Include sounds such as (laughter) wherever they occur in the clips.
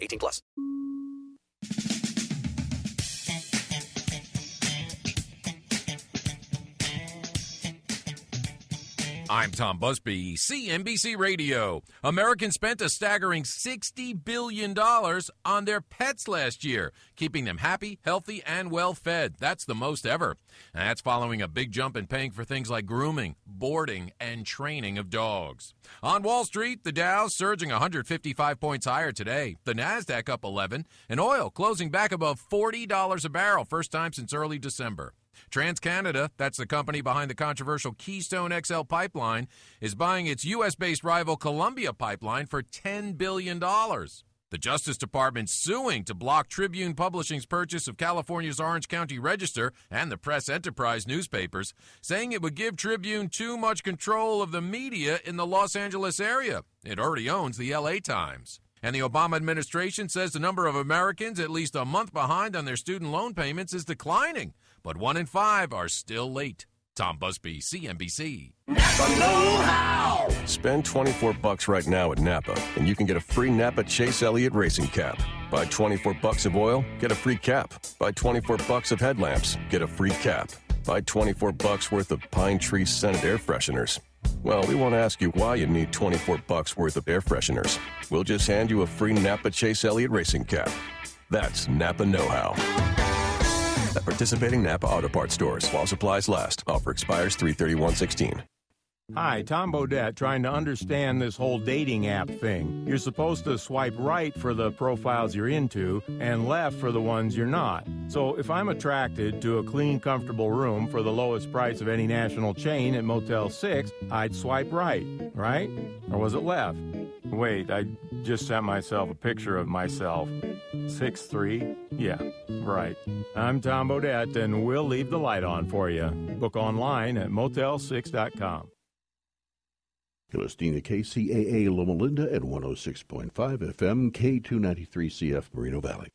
18 plus. I'm Tom Busby, CNBC Radio. Americans spent a staggering $60 billion on their pets last year, keeping them happy, healthy, and well fed. That's the most ever. And that's following a big jump in paying for things like grooming, boarding, and training of dogs. On Wall Street, the Dow surging 155 points higher today, the NASDAQ up 11, and oil closing back above $40 a barrel, first time since early December. TransCanada, that's the company behind the controversial Keystone XL pipeline, is buying its U.S. based rival Columbia Pipeline for $10 billion. The Justice Department suing to block Tribune Publishing's purchase of California's Orange County Register and the Press Enterprise newspapers, saying it would give Tribune too much control of the media in the Los Angeles area. It already owns the LA Times. And the Obama administration says the number of Americans at least a month behind on their student loan payments is declining but one in five are still late. Tom Busby, CNBC. Napa Know How! Spend 24 bucks right now at Napa, and you can get a free Napa Chase Elliott racing cap. Buy 24 bucks of oil, get a free cap. Buy 24 bucks of headlamps, get a free cap. Buy 24 bucks worth of Pine Tree scented air fresheners. Well, we won't ask you why you need 24 bucks worth of air fresheners. We'll just hand you a free Napa Chase Elliott racing cap. That's Napa Know How. At participating Napa Auto Parts stores while supplies last. Offer expires 331.16. Hi, Tom Bodett, trying to understand this whole dating app thing. You're supposed to swipe right for the profiles you're into and left for the ones you're not. So if I'm attracted to a clean, comfortable room for the lowest price of any national chain at Motel 6, I'd swipe right, right? Or was it left? Wait, I just sent myself a picture of myself. Six three? Yeah, right. I'm Tom Bodett, and we'll leave the light on for you. Book online at motel6.com. You're listening to KCAA Loma Linda at 106.5 FM, K293CF Moreno Valley.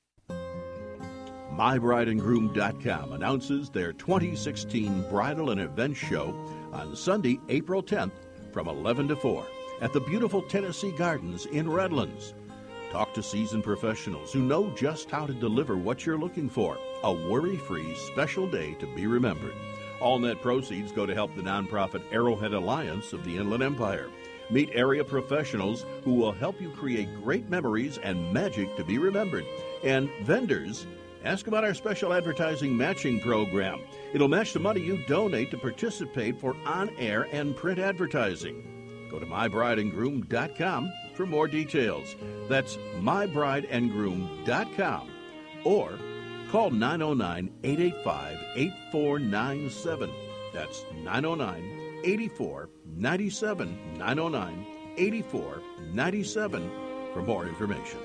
MyBrideandGroom.com announces their 2016 bridal and event show on Sunday, April 10th from 11 to 4 at the beautiful Tennessee Gardens in Redlands. Talk to seasoned professionals who know just how to deliver what you're looking for. A worry free special day to be remembered. All net proceeds go to help the nonprofit Arrowhead Alliance of the Inland Empire. Meet area professionals who will help you create great memories and magic to be remembered. And vendors, ask about our special advertising matching program. It'll match the money you donate to participate for on air and print advertising. Go to mybrideandgroom.com for more details. That's mybrideandgroom.com or call 909 885 8497. That's 909 84 97 909 84 97 for more information.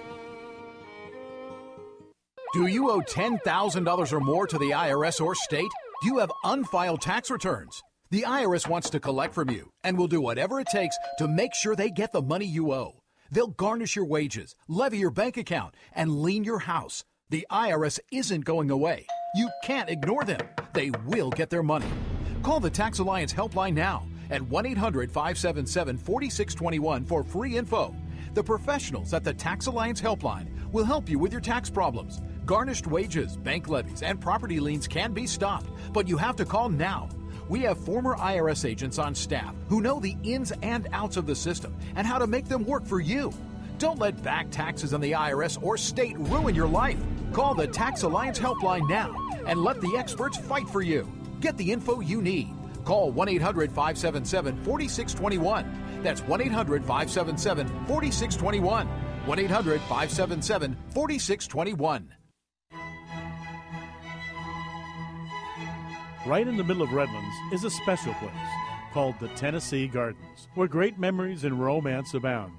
Do you owe $10,000 or more to the IRS or state? Do you have unfiled tax returns? The IRS wants to collect from you and will do whatever it takes to make sure they get the money you owe. They'll garnish your wages, levy your bank account, and lien your house. The IRS isn't going away. You can't ignore them. They will get their money. Call the Tax Alliance helpline now at 1 800 577 4621 for free info. The professionals at the Tax Alliance helpline will help you with your tax problems. Garnished wages, bank levies, and property liens can be stopped, but you have to call now. We have former IRS agents on staff who know the ins and outs of the system and how to make them work for you. Don't let back taxes on the IRS or state ruin your life. Call the Tax Alliance helpline now and let the experts fight for you. Get the info you need. Call 1 800 577 4621. That's 1 800 577 4621. 1 800 577 4621. Right in the middle of Redlands is a special place called the Tennessee Gardens, where great memories and romance abound.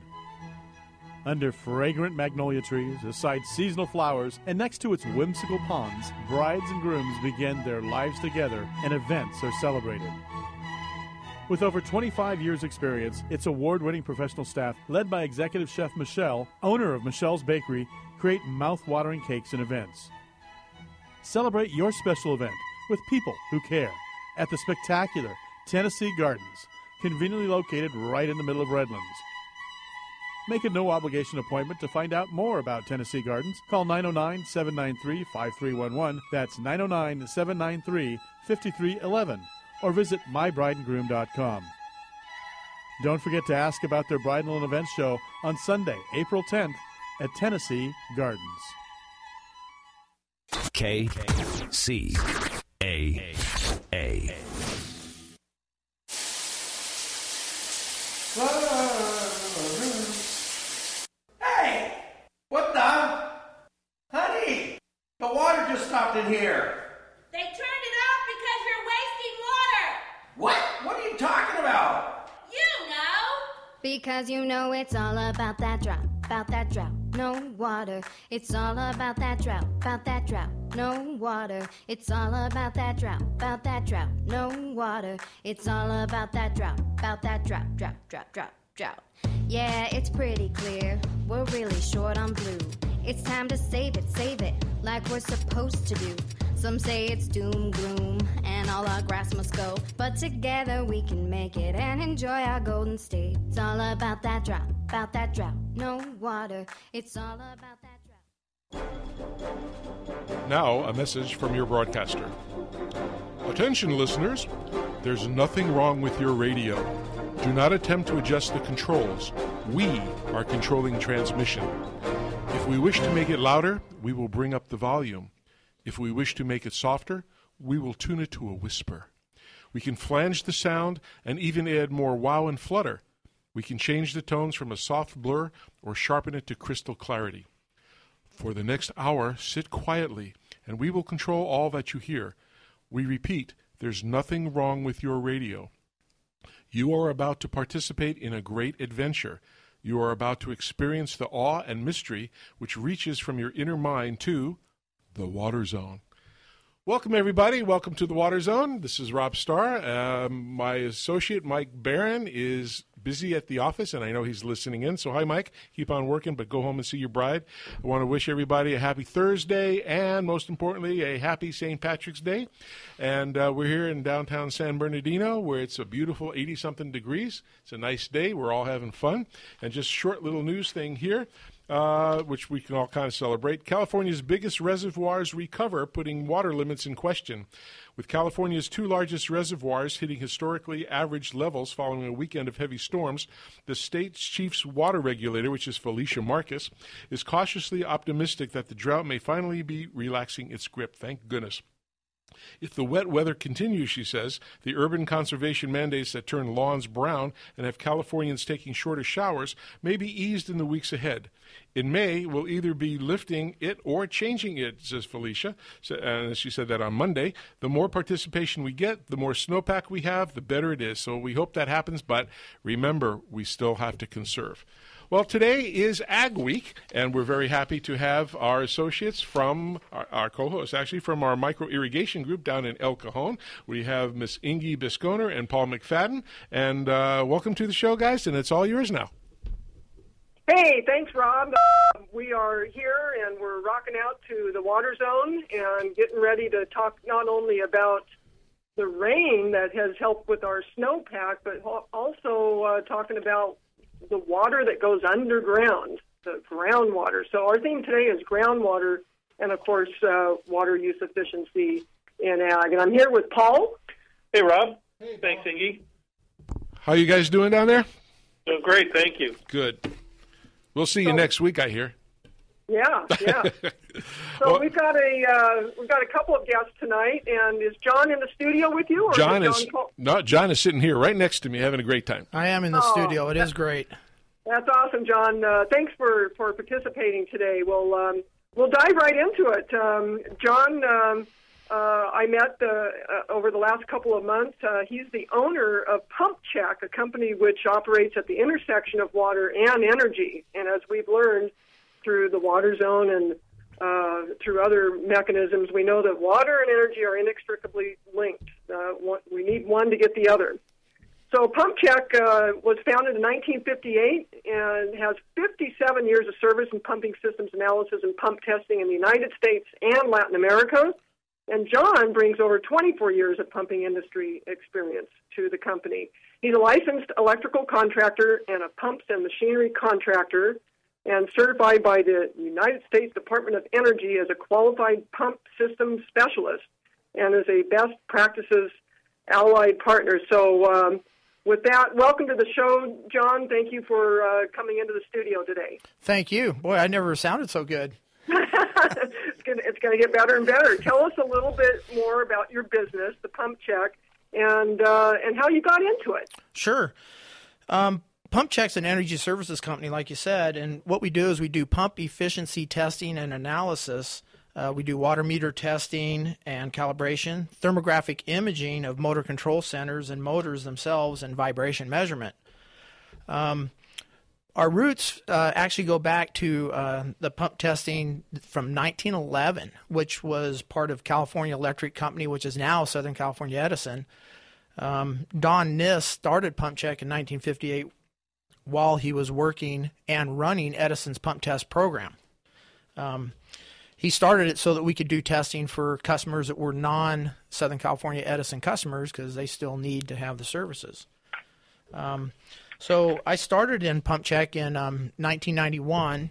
Under fragrant magnolia trees, aside seasonal flowers, and next to its whimsical ponds, brides and grooms begin their lives together and events are celebrated. With over 25 years' experience, its award winning professional staff, led by executive chef Michelle, owner of Michelle's Bakery, create mouth watering cakes and events. Celebrate your special event with people who care at the spectacular Tennessee Gardens, conveniently located right in the middle of Redlands. Make a no obligation appointment to find out more about Tennessee Gardens. Call 909 793 5311. That's 909 793 5311. Or visit mybrideandgroom.com. Don't forget to ask about their bridal and event show on Sunday, April 10th at Tennessee Gardens. K C A A. Hey! What the? Honey! The water just stopped in here. They turned it off because you're wasting water. What? What are you talking about? You know. Because you know it's all about that drought, about that drought, no water. It's all about that drought, about that drought, no water. It's all about that drought, about that drought, no water. It's all about that drought, about that drought, drought, drought, drought, drought. Yeah, it's pretty clear. We're really short on blue. It's time to save it, save it, like we're supposed to do. Some say it's doom gloom and all our grass must go. But together we can make it and enjoy our golden state. It's all about that drought, about that drought. No water. It's all about that drought. Now, a message from your broadcaster. Attention, listeners. There's nothing wrong with your radio. Do not attempt to adjust the controls. We are controlling transmission. If we wish to make it louder, we will bring up the volume. If we wish to make it softer, we will tune it to a whisper. We can flange the sound and even add more wow and flutter. We can change the tones from a soft blur or sharpen it to crystal clarity. For the next hour, sit quietly, and we will control all that you hear. We repeat, there's nothing wrong with your radio. You are about to participate in a great adventure. You are about to experience the awe and mystery which reaches from your inner mind to the Water Zone. Welcome, everybody. Welcome to the Water Zone. This is Rob Starr. Um, my associate, Mike Barron, is busy at the office, and I know he's listening in. So, hi, Mike. Keep on working, but go home and see your bride. I want to wish everybody a happy Thursday, and most importantly, a happy St. Patrick's Day. And uh, we're here in downtown San Bernardino, where it's a beautiful 80 something degrees. It's a nice day. We're all having fun. And just short little news thing here uh, which we can all kind of celebrate. California's biggest reservoirs recover, putting water limits in question. With California's two largest reservoirs hitting historically average levels following a weekend of heavy storms, the state's chief's water regulator, which is Felicia Marcus, is cautiously optimistic that the drought may finally be relaxing its grip. Thank goodness. If the wet weather continues, she says, the urban conservation mandates that turn lawns brown and have Californians taking shorter showers may be eased in the weeks ahead. In May, we'll either be lifting it or changing it, says Felicia. And she said that on Monday. The more participation we get, the more snowpack we have, the better it is. So we hope that happens, but remember, we still have to conserve. Well, today is Ag Week, and we're very happy to have our associates from our, our co-hosts, actually from our micro irrigation group down in El Cajon. We have Miss Inge Bisconer and Paul McFadden, and uh, welcome to the show, guys. And it's all yours now. Hey, thanks, Rob. Uh, we are here and we're rocking out to the water zone and getting ready to talk not only about the rain that has helped with our snowpack, but also uh, talking about the water that goes underground, the groundwater. So our theme today is groundwater and, of course, uh, water use efficiency in ag. And I'm here with Paul. Hey, Rob. Hey, Thanks, Inge. How you guys doing down there? Doing great, thank you. Good. We'll see you next week, I hear. Yeah, yeah. (laughs) so we've got a uh, we've got a couple of guests tonight, and is John in the studio with you? Or John is, is John Col- no. John is sitting here right next to me, having a great time. I am in the Oh, studio. It is great. That's awesome, John. Uh, thanks for, for participating today. We'll um, we'll dive right into it. Um, John, um, uh, I met uh, uh, over the last couple of months. Uh, he's the owner of Pump Check, a company which operates at the intersection of water and energy. And as we've learned through the Water Zone and uh, through other mechanisms, we know that water and energy are inextricably linked. Uh, we need one to get the other. So Pump Check uh, was founded in 1958 and has 57 years of service in pumping systems analysis and pump testing in the United States and Latin America. And John brings over 24 years of pumping industry experience to the company. He's a licensed electrical contractor and a pumps and machinery contractor and certified by the United States Department of Energy as a qualified pump system specialist and as a best practices allied partner. So, um, with that, welcome to the show, John. Thank you for uh, coming into the studio today. Thank you. Boy, I never sounded so good. (laughs) it's going it's to get better and better. Tell us a little bit more about your business, the Pump Check, and uh, and how you got into it. Sure. Um, Pump Check's an energy services company, like you said, and what we do is we do pump efficiency testing and analysis. Uh, we do water meter testing and calibration, thermographic imaging of motor control centers and motors themselves, and vibration measurement. Um, our roots uh, actually go back to uh, the pump testing from 1911, which was part of California Electric Company, which is now Southern California Edison. Um, Don Niss started Pump Check in 1958 while he was working and running Edison's pump test program. Um, he started it so that we could do testing for customers that were non Southern California Edison customers because they still need to have the services. Um, so I started in Pump Check in um, 1991,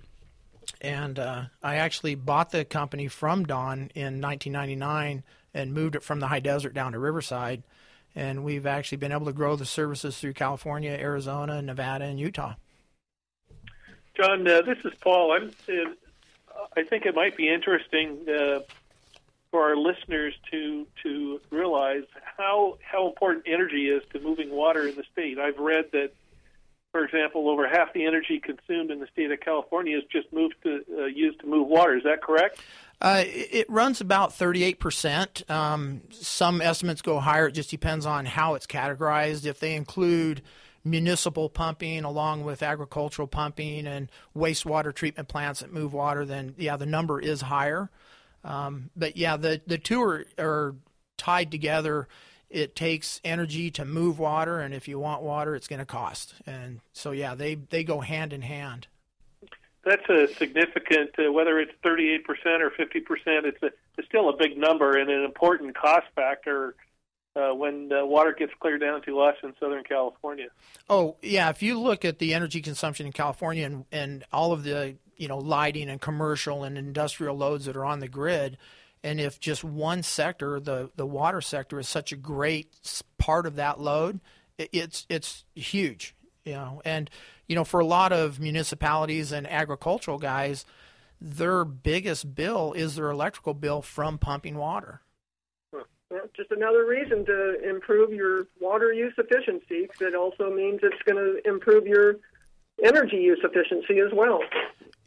and uh, I actually bought the company from Don in 1999 and moved it from the high desert down to Riverside. And we've actually been able to grow the services through California, Arizona, Nevada, and Utah. John, uh, this is Paul. I'm. Uh, I think it might be interesting uh, for our listeners to to realize how how important energy is to moving water in the state. I've read that, for example, over half the energy consumed in the state of California is just moved to uh, used to move water. Is that correct? Uh, it runs about 38%. Um, some estimates go higher. It just depends on how it's categorized. If they include municipal pumping along with agricultural pumping and wastewater treatment plants that move water, then yeah, the number is higher. Um, but yeah, the, the two are, are tied together. It takes energy to move water, and if you want water, it's going to cost. And so yeah, they, they go hand in hand. That's a significant, uh, whether it's 38% or 50%, it's, a, it's still a big number and an important cost factor uh, when uh, water gets cleared down to us in Southern California. Oh yeah, if you look at the energy consumption in California and, and all of the you know lighting and commercial and industrial loads that are on the grid, and if just one sector, the the water sector, is such a great part of that load, it, it's it's huge, you know. And you know, for a lot of municipalities and agricultural guys, their biggest bill is their electrical bill from pumping water. Well, just another reason to improve your water use efficiency. 'cause it also means it's going to improve your energy use efficiency as well.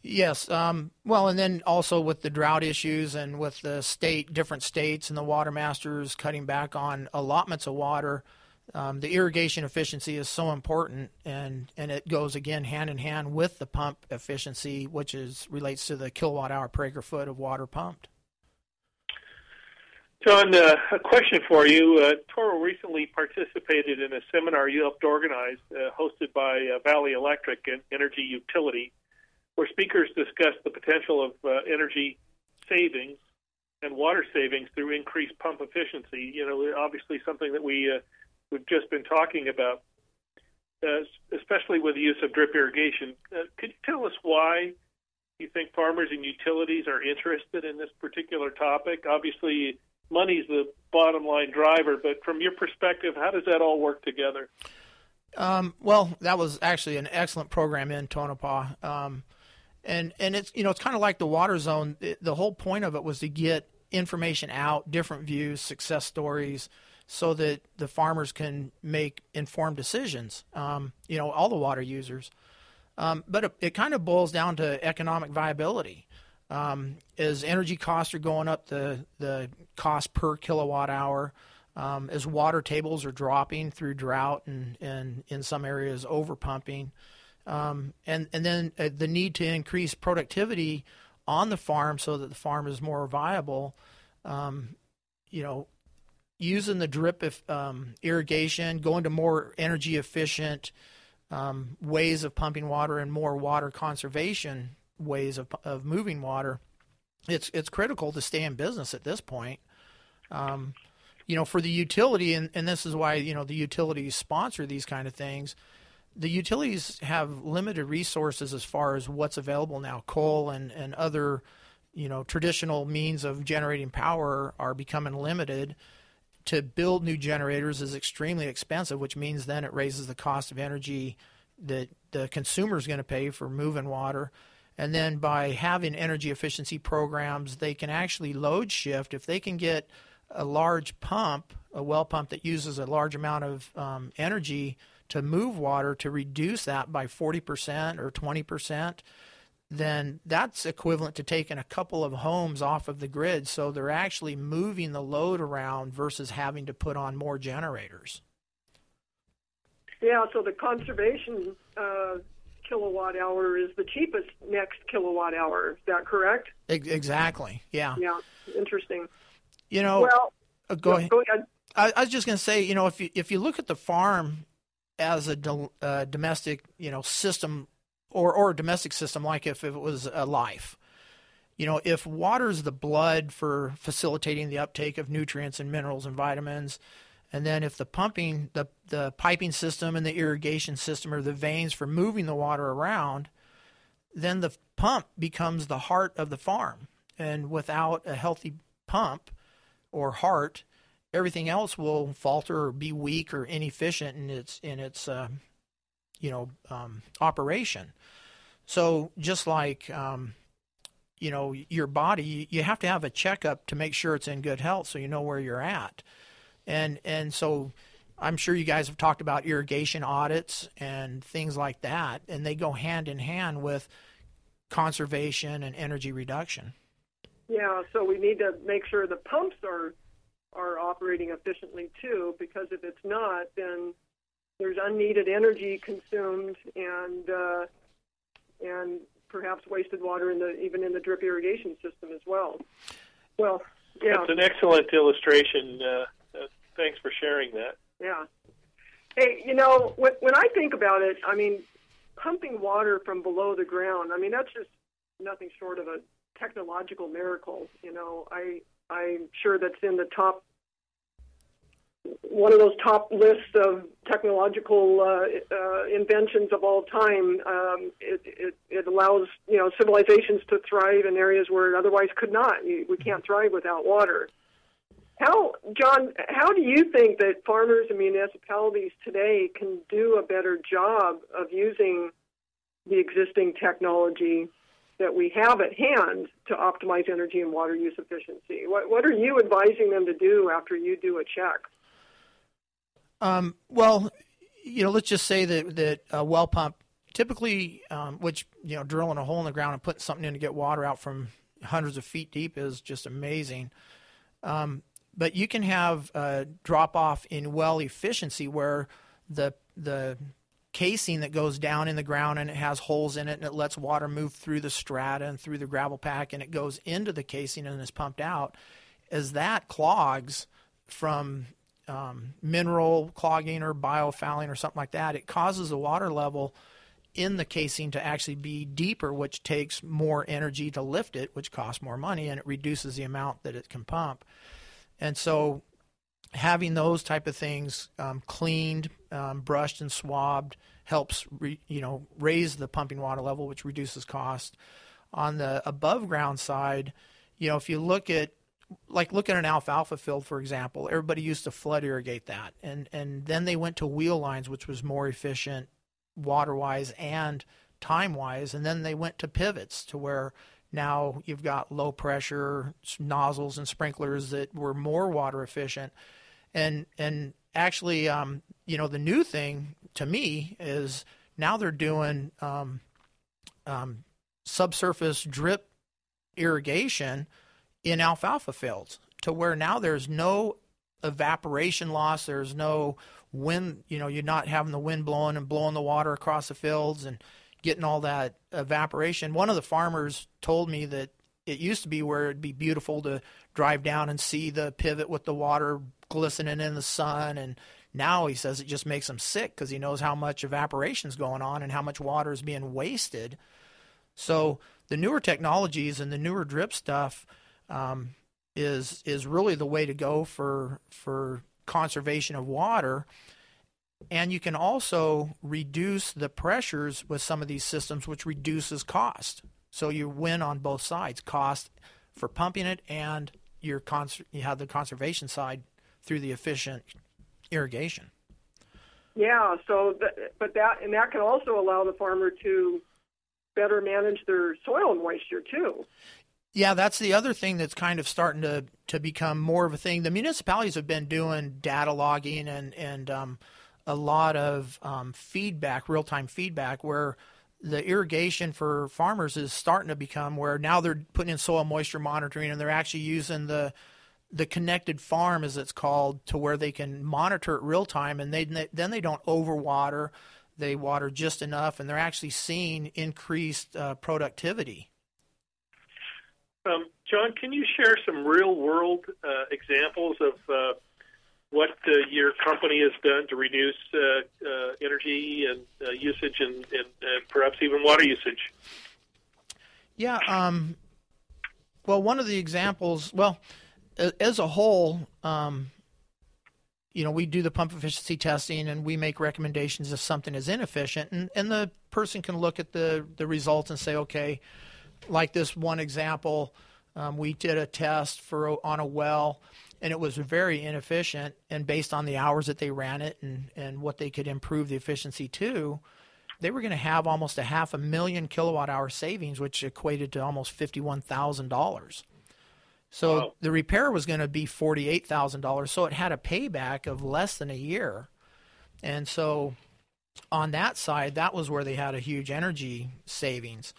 Yes. Um, well, and then also with the drought issues and with the state, different states and the water masters cutting back on allotments of water, um, the irrigation efficiency is so important, and, and it goes again hand in hand with the pump efficiency, which is relates to the kilowatt hour per acre foot of water pumped. John, uh, a question for you. Uh, Toro recently participated in a seminar you helped organize, uh, hosted by uh, Valley Electric and Energy Utility, where speakers discussed the potential of uh, energy savings and water savings through increased pump efficiency. You know, obviously something that we uh, we've just been talking about, uh, especially with the use of drip irrigation. Uh, could you tell us why you think farmers and utilities are interested in this particular topic? Obviously, money's the bottom line driver, but from your perspective, how does that all work together? Um, well, that was actually an excellent program in Tonopah. Um, and and it's you know it's kind of like the water zone. It, the whole point of it was to get information out, different views, success stories, so that the farmers can make informed decisions. Um, you know, all the water users. Um, but it, it, kind of boils down to economic viability. Um, as energy costs are going up, the the cost per kilowatt hour, um, as water tables are dropping through drought and, and in some areas over pumping, um, and and then uh, the need to increase productivity on the farm so that the farm is more viable. Um, you know, using the drip if, um, irrigation, going to more energy efficient um, ways of pumping water and more water conservation ways of, of moving water. It's it's critical to stay in business at this point. Um, you know, for the utility, and, and this is why you know the utilities sponsor these kind of things the utilities have limited resources as far as what's available now. Coal and, and other, you know, traditional means of generating power are becoming limited. To build new generators is extremely expensive, which means then it raises the cost of energy that the consumer is going to pay for moving water. And then by having energy efficiency programs, they can actually load shift. If they can get a large pump, a well pump that uses a large amount of um, energy to move water to reduce that by 40% or 20%, then that's equivalent to taking a couple of homes off of the grid. So they're actually moving the load around versus having to put on more generators. Yeah, so the conservation uh, kilowatt hour is the cheapest next kilowatt hour. Is that correct? Exactly. Yeah. Yeah. Interesting. You know. Well, uh, go, ahead. Go ahead. I, I was just going to say, you know, if you if you look at the farm as a do, uh, domestic, you know, system or or a domestic system, like if, it was a life. You know, if water is the blood for facilitating the uptake of nutrients and minerals and vitamins, and then if the pumping, the the piping system and the irrigation system are the veins for moving the water around, then the pump becomes the heart of the farm. And without a healthy pump or heart, everything else will falter or be weak or inefficient in its in its uh, you know um, operation. So just like um, you know your body, you have to have a checkup to make sure it's in good health, so you know where you're at. And and so I'm sure you guys have talked about irrigation audits and things like that, and they go hand in hand with conservation and energy reduction. Yeah, so we need to make sure the pumps are are operating efficiently too, because if it's not, then there's unneeded energy consumed and uh, and perhaps wasted water in the even in the drip irrigation system as well. Well, yeah, that's an excellent illustration. Uh, uh, thanks for sharing that. Yeah. Hey, you know, when, when I think about it, I mean, pumping water from below the ground. I mean, that's just nothing short of a technological miracle. You know, I I'm sure that's in the top one of those top lists of technological uh, uh, inventions of all time. Um, it, it, it allows you know civilizations to thrive in areas where it otherwise could not. We can't thrive without water. How, John? How do you think that farmers and municipalities today can do a better job of using the existing technology that we have at hand to optimize energy and water use efficiency. What, what are you advising them to do after you do a check? Um, well, you know, let's just say that that a well pump typically, um, which you know, drilling a hole in the ground and putting something in to get water out from hundreds of feet deep is just amazing. Um, but you can have a drop off in well efficiency where the the casing that goes down in the ground and it has holes in it and it lets water move through the strata and through the gravel pack and it goes into the casing and is pumped out as that clogs from um, mineral clogging or biofouling or something like that it causes the water level in the casing to actually be deeper which takes more energy to lift it which costs more money and it reduces the amount that it can pump and so having those type of things um, cleaned, um, brushed, and swabbed helps re, you know raise the pumping water level, which reduces cost. On the above ground side, you know if you look at like look at an alfalfa field for example. Everybody used to flood irrigate that, and and then they went to wheel lines, which was more efficient water wise and time wise, and then they went to pivots to where now you've got low pressure nozzles and sprinklers that were more water efficient, and and actually, um, you know, the new thing to me is now they're doing um, um, subsurface drip irrigation in alfalfa fields to where now there's no evaporation loss. There's no wind, you know, you're not having the wind blowing and blowing the water across the fields and getting all that evaporation. One of the farmers told me that it used to be where it'd be beautiful to drive down and see the pivot with the water glistening in the sun and now he says it just makes him sick because he knows how much evaporation is going on and how much water is being wasted. So the newer technologies and the newer drip stuff um, is is really the way to go for for conservation of water. And you can also reduce the pressures with some of these systems, which reduces cost. So you win on both sides: cost for pumping it, and your cons- you have the conservation side through the efficient irrigation. Yeah. So, th- but that and that can also allow the farmer to better manage their soil moisture too. Yeah, that's the other thing that's kind of starting to to become more of a thing. The municipalities have been doing data logging and and um, a lot of um, feedback, real time feedback, where the irrigation for farmers is starting to become where now they're putting in soil moisture monitoring and they're actually using the the connected farm as it's called to where they can monitor it real time and they then they don't overwater they water just enough and they're actually seeing increased uh, productivity um, john can you share some real world uh, examples of uh, what uh, your company has done to reduce uh, uh, energy and usage and, and perhaps even water usage? Yeah um, well one of the examples well as a whole, um, you know, we do the pump efficiency testing and we make recommendations if something is inefficient, and, and the person can look at the, the results and say, okay, like this one example, um, we did a test for on a well, and it was very inefficient. And based on the hours that they ran it and, and what they could improve the efficiency to, they were going to have almost a half a million kilowatt hour savings, which equated to almost fifty one thousand dollars. So wow. the repair was going to be forty-eight thousand dollars. So it had a payback of less than a year, and so on that side, that was where they had a huge energy savings.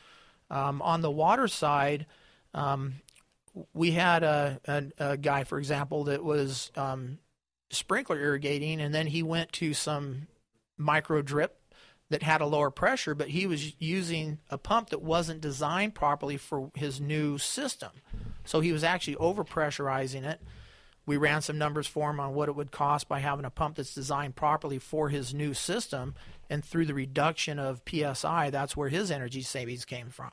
Um, on the water side, um, we had a, a, a, guy, for example, that was um, sprinkler irrigating, and then he went to some micro drip that had a lower pressure, but he was using a pump that wasn't designed properly for his new system. So he was actually overpressurizing it. We ran some numbers for him on what it would cost by having a pump that's designed properly for his new system, and through the reduction of psi, that's where his energy savings came from.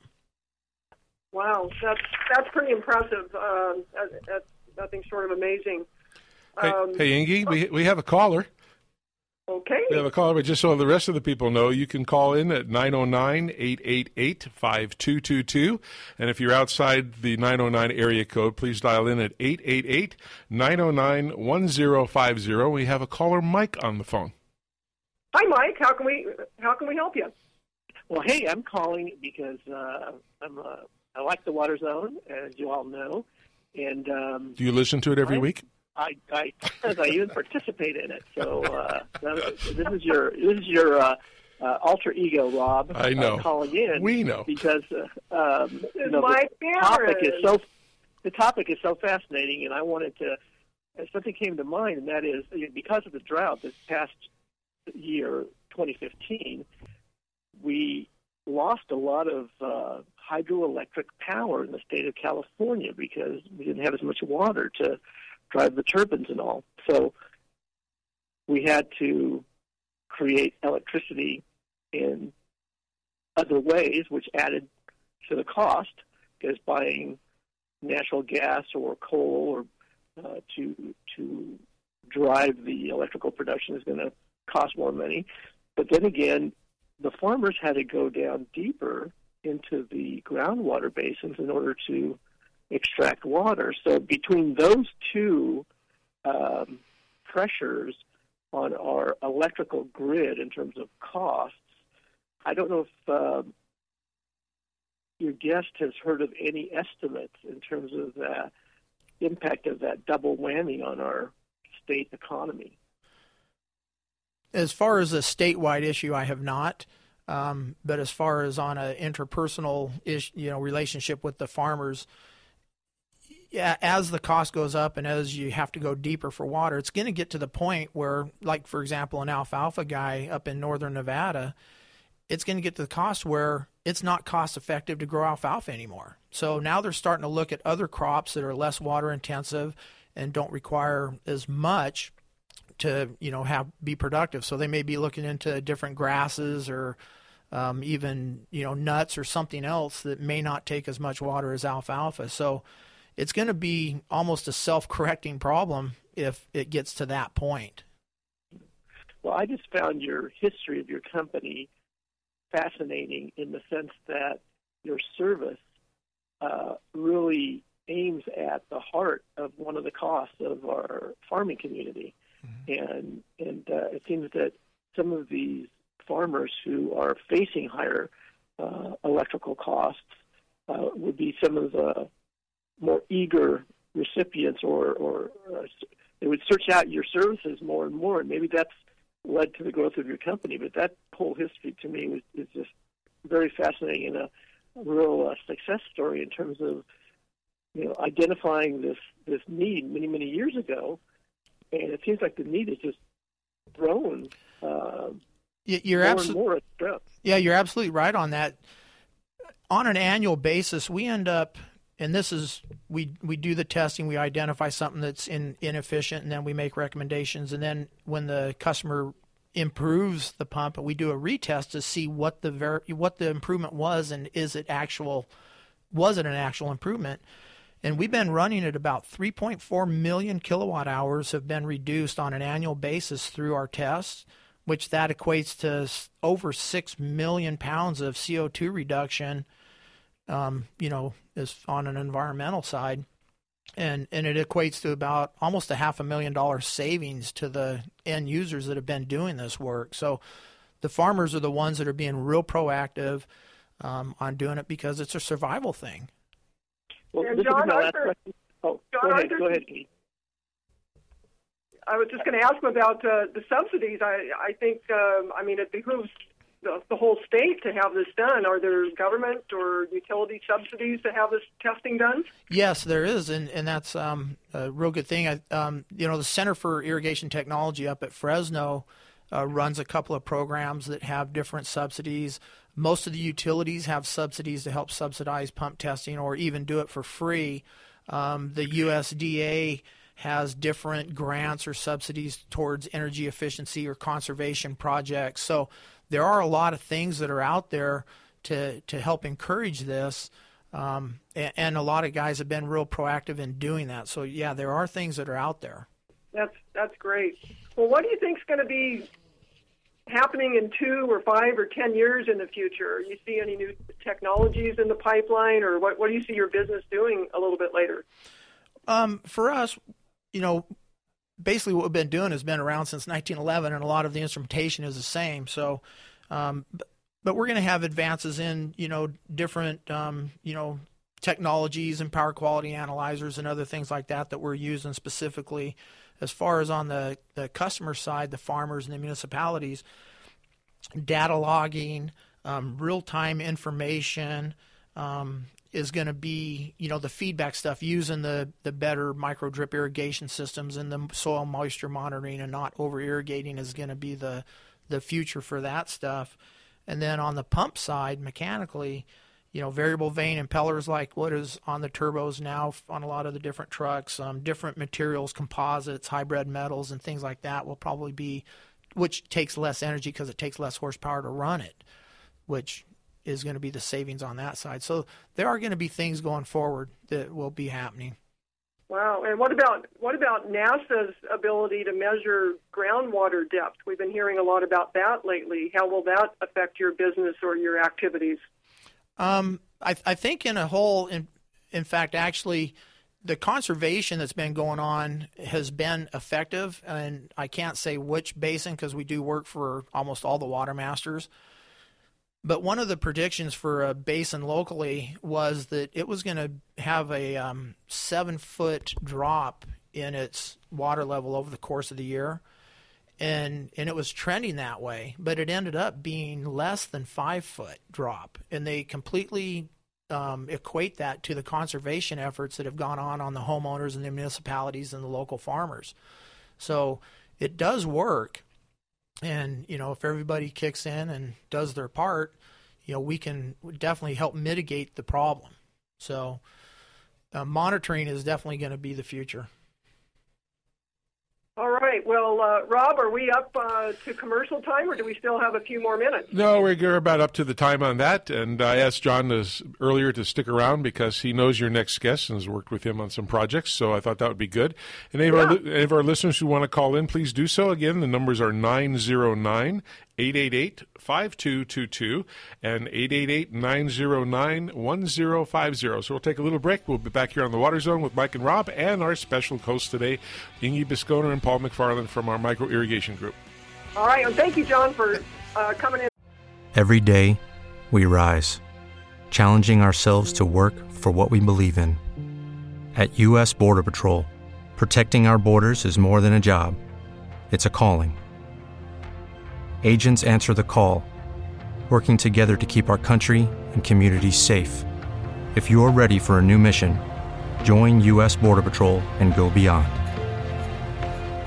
Wow, that's that's pretty impressive. Uh, that's nothing short of amazing. Hey, um, hey Inge, we we have a caller. Okay. We have a caller, but just so the rest of the people know, you can call in at 909 888 5222. And if you're outside the 909 area code, please dial in at 888 909 1050. We have a caller, Mike, on the phone. Hi, Mike. How can we how can we help you? Well, hey, I'm calling because uh, I'm uh, I like the Water Zone, as you all know, and um, do you listen to it every I, week? I, I, I even participate in it. So uh, this is your this is your uh, uh, alter ego, Rob. I know. Uh, calling in. We know because uh, um, you know, my the topic is so the topic is so fascinating, and I wanted to. Something came to mind, and that is because of the drought this past year, 2015, we lost a lot of uh, hydroelectric power in the state of California because we didn't have as much water to drive the turbines and all. So we had to create electricity in other ways, which added to the cost because buying natural gas or coal or uh, to to drive the electrical production is going to cost more money. But then again, the farmers had to go down deeper into the groundwater basins in order to extract water. So between those two um, pressures on our electrical grid in terms of costs, I don't know if uh, your guest has heard of any estimates in terms of the impact of that double whammy on our state economy. As far as a statewide issue, I have not. Um, but as far as on an interpersonal ish, you know, relationship with the farmers, yeah, as the cost goes up and as you have to go deeper for water, it's going to get to the point where, like for example, an alfalfa guy up in northern Nevada, it's going to get to the cost where it's not cost effective to grow alfalfa anymore. So now they're starting to look at other crops that are less water intensive and don't require as much to you know have be productive. So they may be looking into different grasses or um, even you know nuts or something else that may not take as much water as alfalfa. So it's going to be almost a self-correcting problem if it gets to that point. Well, I just found your history of your company fascinating in the sense that your service uh, really aims at the heart of one of the costs of our farming community. Mm-hmm. And and uh, it seems that some of these farmers who are facing higher uh, electrical costs uh, would be some of the more eager recipients, or or uh, they would search out your services more and more. And maybe that's led to the growth of your company. But that whole history to me was, is just very fascinating and a, real uh, success story in terms of you know identifying this this need many many years ago and it seems like the need is just grown. Uh, you're absolutely yeah, you're absolutely right on that. On an annual basis, we end up, and this is we we do the testing, we identify something that's in, inefficient, and then we make recommendations. And then when the customer improves the pump, we do a retest to see what the ver- what the improvement was, and is it actual was it an actual improvement? And we've been running at about 3.4 million kilowatt hours have been reduced on an annual basis through our tests, which that equates to over 6 million pounds of CO2 reduction, um, you know, is on an environmental side. And, and it equates to about almost a half a million dollar savings to the end users that have been doing this work. So the farmers are the ones that are being real proactive um, on doing it because it's a survival thing. Well, and this John is my last Arthur, question. Oh, John go ahead. Arthur, Go ahead, I was just going to ask him about uh, the subsidies. I, I think, um, I mean, it behooves the, the whole state to have this done. Are there government or utility subsidies to have this testing done? Yes, there is, and and that's um, a real good thing. I, um, you know, the Center for Irrigation Technology up at Fresno uh, runs a couple of programs that have different subsidies. Most of the utilities have subsidies to help subsidize pump testing or even do it for free. Um, the USDA has different grants or subsidies towards energy efficiency or conservation projects. So there are a lot of things that are out there to to help encourage this. Um, and, and, a lot of guys have been real proactive in doing that. So yeah, there are things that are out there. That's that's great. Well, what do you think is going to be happening in two or five or ten years in the future? You see any new technologies in the pipeline, or what? What do you see your business doing a little bit later? Um, for us, you know, basically what we've been doing has been around since 1911, and a lot of the instrumentation is the same. So, um, but, we're going to have advances in you know different um, you know technologies and power quality analyzers and other things like that that we're using specifically as far as on the, the customer side, the farmers and the municipalities, data logging, um, real time information um, is going to be, you know, the feedback stuff using the, the better micro drip irrigation systems and the soil moisture monitoring and not over irrigating is going to be the, the future for that stuff. And then on the pump side, mechanically, you know, variable vane impellers like what is on the turbos now on a lot of the different trucks, um, different materials, composites, hybrid metals, and things like that will probably be, which takes less energy because it takes less horsepower to run it, which is going to be the savings on that side. So there are going to be things going forward that will be happening. Wow. And what about what about NASA's ability to measure groundwater depth? We've been hearing a lot about that lately. How will that affect your business or your activities? Um, I, I think in a whole, in, in fact, actually, the conservation that's been going on has been effective, and I can't say which basin because we do work for almost all the water masters. But one of the predictions for a basin locally was that it was going to have a um, seven foot drop in its water level over the course of the year. And, and it was trending that way, but it ended up being less than five foot drop. And they completely um, equate that to the conservation efforts that have gone on on the homeowners and the municipalities and the local farmers. So it does work. And, you know, if everybody kicks in and does their part, you know, we can definitely help mitigate the problem. So uh, monitoring is definitely going to be the future. All right. Well, uh, Rob, are we up uh, to commercial time, or do we still have a few more minutes? No, we're about up to the time on that. And I asked John to, earlier to stick around because he knows your next guest and has worked with him on some projects. So I thought that would be good. And any, yeah. of, our, any of our listeners who want to call in, please do so. Again, the numbers are 909 888 5222 and 888 909 1050. So we'll take a little break. We'll be back here on the Water Zone with Mike and Rob and our special hosts today, Inge Bisconer and Paul McFarland from our Micro Irrigation Group. All right. And thank you, John, for uh, coming in. Every day, we rise, challenging ourselves to work for what we believe in. At U.S. Border Patrol, protecting our borders is more than a job, it's a calling agents answer the call, working together to keep our country and communities safe. If you're ready for a new mission, join U.S. Border Patrol and go beyond.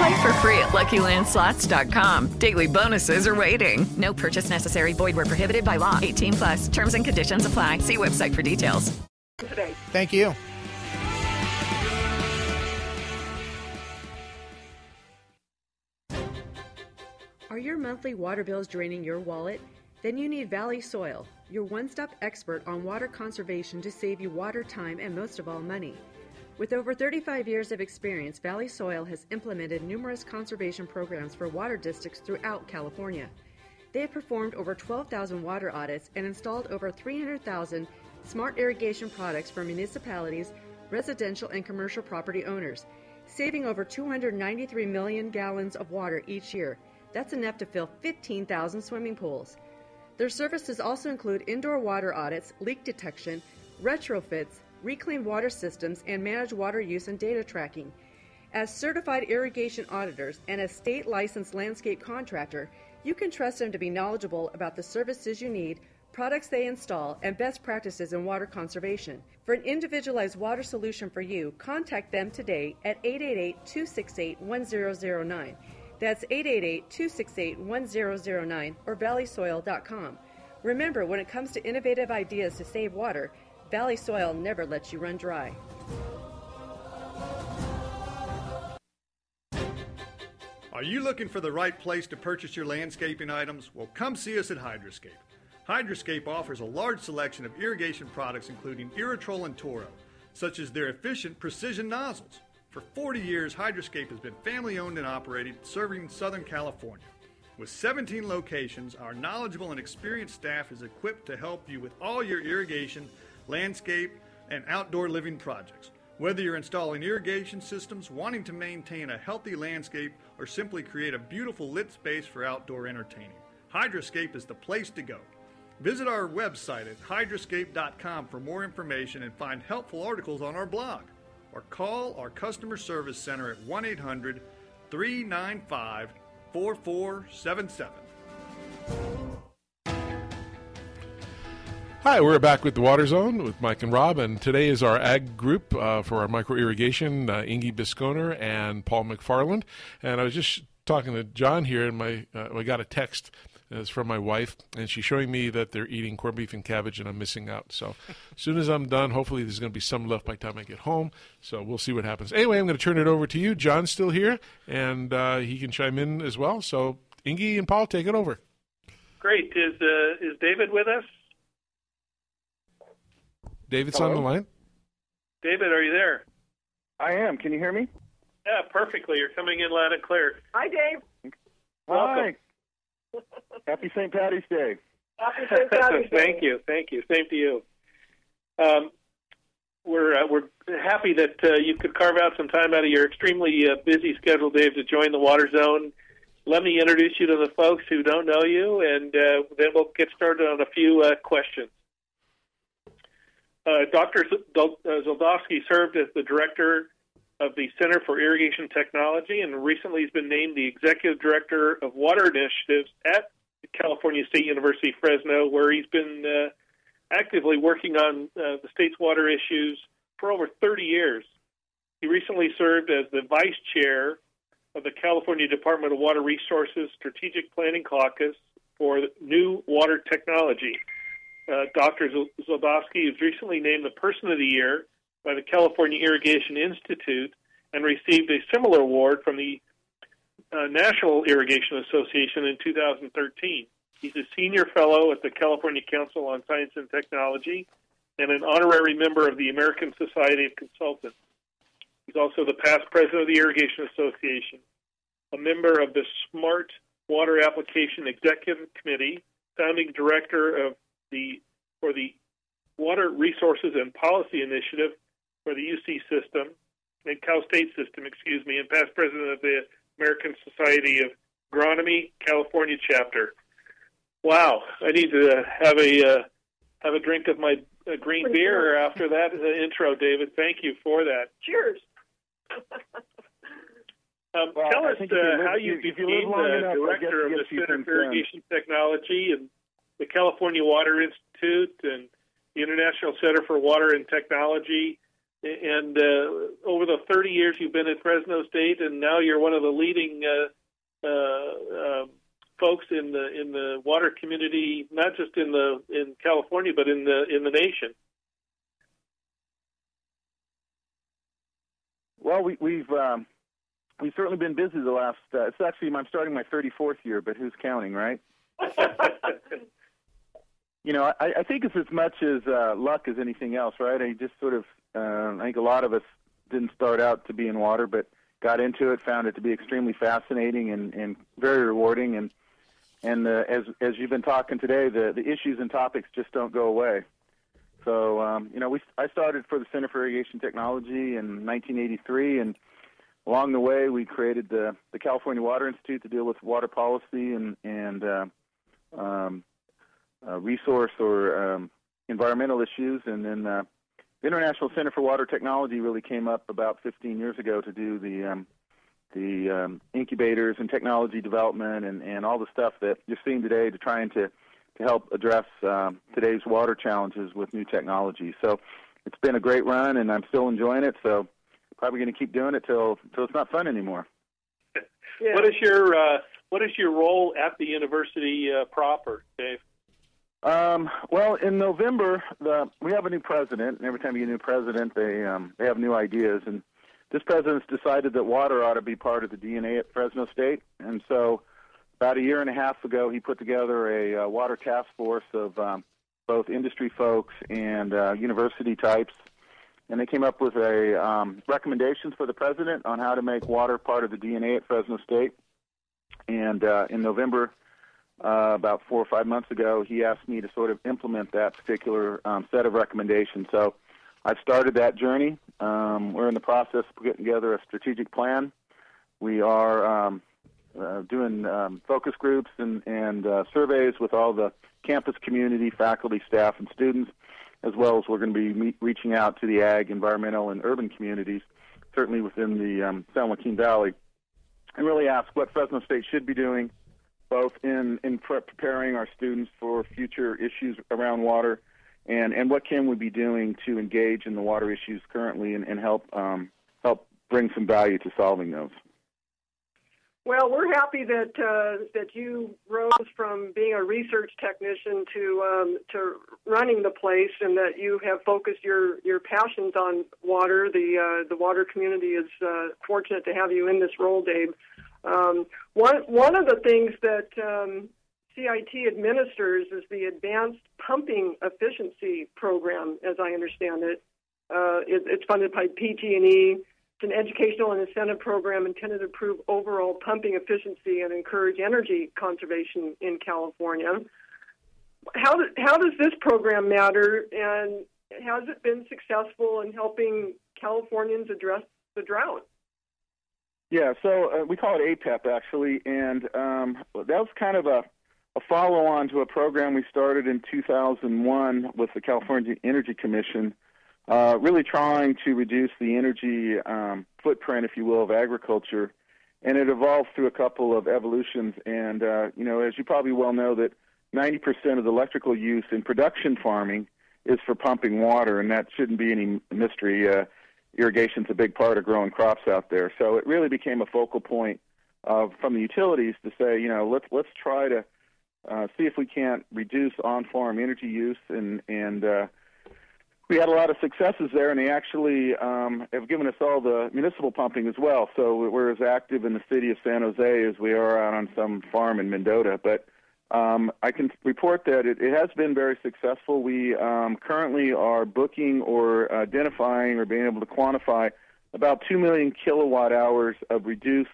Play for free at LuckyLandSlots.com. Daily bonuses are waiting. No purchase necessary. Void where prohibited by law. 18 plus. Terms and conditions apply. See website for details. Today. Thank you. Are your monthly water bills draining your wallet? Then you need Valley Soil, your one stop expert on water conservation to save you water, time, and most of all, money. With over 35 years of experience, Valley Soil has implemented numerous conservation programs for water districts throughout California. They have performed over 12,000 water audits and installed over 300,000 smart irrigation products for municipalities, residential, and commercial property owners, saving over 293 million gallons of water each year. That's enough to fill 15,000 swimming pools. Their services also include indoor water audits, leak detection, retrofits, reclaimed water systems, and manage water use and data tracking. As certified irrigation auditors and a state licensed landscape contractor, you can trust them to be knowledgeable about the services you need, products they install, and best practices in water conservation. For an individualized water solution for you, contact them today at 888 268 1009. That's 888 268 1009 or valleysoil.com. Remember, when it comes to innovative ideas to save water, Valley Soil never lets you run dry. Are you looking for the right place to purchase your landscaping items? Well, come see us at Hydroscape. Hydroscape offers a large selection of irrigation products including Irritrol and Toro, such as their efficient precision nozzles. For 40 years, Hydroscape has been family owned and operated, serving Southern California. With 17 locations, our knowledgeable and experienced staff is equipped to help you with all your irrigation, landscape, and outdoor living projects. Whether you're installing irrigation systems, wanting to maintain a healthy landscape, or simply create a beautiful lit space for outdoor entertaining, Hydroscape is the place to go. Visit our website at hydroscape.com for more information and find helpful articles on our blog or call our customer service center at 1 800 395 4477. Hi, we're back with the Water Zone with Mike and Rob, and today is our ag group uh, for our micro irrigation, uh, Inge Bisconer and Paul McFarland. And I was just talking to John here, and my uh, I got a text It's from my wife, and she's showing me that they're eating corned beef and cabbage, and I'm missing out. So, as soon as I'm done, hopefully there's going to be some left by the time I get home. So we'll see what happens. Anyway, I'm going to turn it over to you. John's still here, and uh, he can chime in as well. So, Inge and Paul, take it over. Great. Is uh, is David with us? David's Hello? on the line. David, are you there? I am. Can you hear me? Yeah, perfectly. You're coming in loud and clear. Hi, Dave. Hi. (laughs) Happy St. Patty's Day. Happy St. Patty's (laughs) Day. Thank you, thank you. Same to you. Um, we're uh, we're happy that uh, you could carve out some time out of your extremely uh, busy schedule, Dave, to join the Water Zone. Let me introduce you to the folks who don't know you, and uh, then we'll get started on a few uh, questions. Uh, Dr. Z- uh, served as the director of the Center for Irrigation Technology, and recently has been named the executive director of water initiatives at California State University Fresno, where he's been uh, actively working on uh, the state's water issues for over 30 years. He recently served as the vice chair of the California Department of Water Resources Strategic Planning Caucus for New Water Technology. Uh, Dr. Zoldoske was recently named the Person of the Year by the California Irrigation Institute and received a similar award from the uh, National Irrigation Association in 2013. He's a senior fellow at the California Council on Science and Technology and an honorary member of the American Society of Consultants. He's also the past president of the Irrigation Association, a member of the Smart Water Application Executive Committee, founding director of the for the Water Resources and Policy Initiative for the UC system and Cal State system, excuse me, and past president of the American Society of Agronomy California chapter. Wow, I need to uh, have a uh, have a drink of my uh, green beer (laughs) after that uh, intro, David. Thank you for that. Cheers. (laughs) Um, Well, tell us think if you uh, live- how you you became live long the enough, I guess director of the get a Center for. Irrigation Technology and the California Water Institute and the International Center for Water and Technology. And uh, over the 30 years you've been at Fresno State, and now you're one of the leading uh, uh, um folks in the in the water community, not just in the in California, but in the in the nation. Well, we, we've um, we've certainly been busy the last. Uh, it's actually I'm starting my 34th year, but who's counting, right? (laughs) you know, I, I think it's as much as uh, luck as anything else, right? I just sort of, uh, I think a lot of us didn't start out to be in water, but got into it, found it to be extremely fascinating and, and very rewarding, and and uh, as as you've been talking today, the the issues and topics just don't go away. So um, you know, we I started for the Center for Irrigation Technology in 1983, and along the way we created the the California Water Institute to deal with water policy and and uh, um, uh, resource or um, environmental issues, and then uh, the International Center for Water Technology really came up about 15 years ago to do the um, the um, incubators and technology development and, and all the stuff that you're seeing today to trying to to help address um, today's water challenges with new technology. So it's been a great run, and I'm still enjoying it. So probably going to keep doing it till till it's not fun anymore. (laughs) What is your uh, what is your role at the university uh, proper, Dave? Um, well, in November, the, we have a new president, and every time you get a new president, they um, they have new ideas. And this president's decided that water ought to be part of the DNA at Fresno State, and so about a year and a half ago, he put together a uh, water task force of um, both industry folks and uh, university types, and they came up with a um, recommendations for the president on how to make water part of the DNA at Fresno State. And uh, in November, uh, about four or five months ago, he asked me to sort of implement that particular um, set of recommendations. So I've started that journey. Um, we're in the process of putting together a strategic plan. We are um, uh, doing um, focus groups and, and uh, surveys with all the campus community, faculty, staff, and students, as well as we're going to be reaching out to the ag, environmental, and urban communities, certainly within the um, San Joaquin Valley, and really ask what Fresno State should be doing, both in, in pre- preparing our students for future issues around water, and, and what can we be doing to engage in the water issues currently and, and help um, help bring some value to solving those. Well, we're happy that uh, that you rose from being a research technician to um, to running the place, and that you have focused your your passions on water. The uh, the water community is uh, fortunate to have you in this role, Dave. Um, one one of the things that um, CIT administers is the Advanced Pumping Efficiency Program, as I understand it. Uh, it it's funded by PG&E. It's an educational and incentive program intended to improve overall pumping efficiency and encourage energy conservation in California. How, do, how does this program matter, and has it been successful in helping Californians address the drought? Yeah, so uh, we call it APEP actually, and um, that was kind of a, a follow on to a program we started in 2001 with the California Energy Commission uh, really trying to reduce the energy um, footprint, if you will, of agriculture. And it evolved through a couple of evolutions. And, uh, you know, as you probably well know, that 90% of the electrical use in production farming is for pumping water, and that shouldn't be any mystery. Uh, irrigation's a big part of growing crops out there. So it really became a focal point uh, from the utilities to say, you know, let's let's try to uh, see if we can't reduce on-farm energy use and and uh, we had a lot of successes there, and they actually um, have given us all the municipal pumping as well. So we're as active in the city of San Jose as we are out on some farm in Mendota. But um, I can report that it, it, has been very successful. We um, currently are booking or identifying or being able to quantify about 2 million kilowatt hours of reduced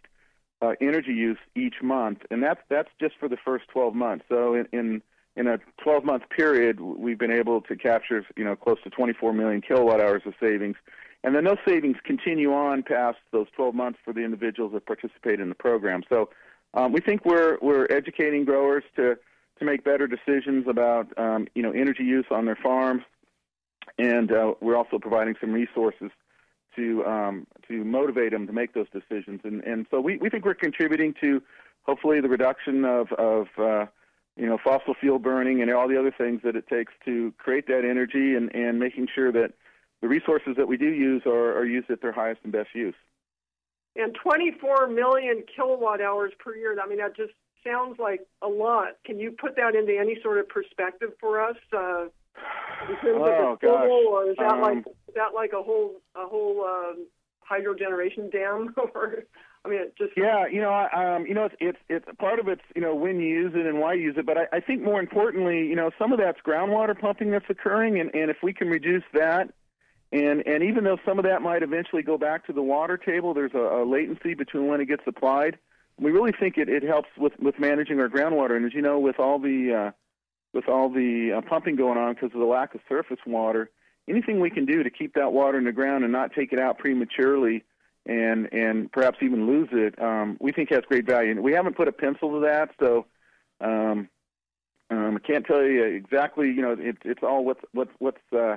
uh, energy use each month, and that's that's just for the first 12 months. So in, in in a 12 month period, we've been able to capture, you know, close to 24 million kilowatt hours of savings. And then those savings continue on past those 12 months for the individuals that participate in the program. So um, we think we're, we're educating growers to, to make better decisions about, um, you know, energy use on their farms. And uh, we're also providing some resources to, um, to motivate them to make those decisions. And, and so we, we think we're contributing to hopefully the reduction of, of uh, you know, fossil fuel burning and all the other things that it takes to create that energy and, and making sure that the resources that we do use are, are used at their highest and best use. And 24 million kilowatt hours per year, I mean, that just sounds like a lot. Can you put that into any sort of perspective for us? Uh, in terms oh, of the gosh. or is that Um, like is that like a whole a whole um, hydro generation dam? (laughs) or I mean, it just Yeah, you know, I- um, you know, it's, it's it's part of it's you know when you use it and why you use it, but I, I think more importantly, you know, some of that's groundwater pumping that's occurring, and, and if we can reduce that, and and even though some of that might eventually go back to the water table, there's a, a latency between when it gets applied. We really think it, it helps with with managing our groundwater, and as you know, with all the uh, with all the uh, pumping going on because of the lack of surface water, anything we can do to keep that water in the ground and not take it out prematurely and and perhaps even lose it, um, we think has great value. And we haven't put a pencil to that, so um, um, I can't tell you exactly. You know, it, it's all what's what's what's uh,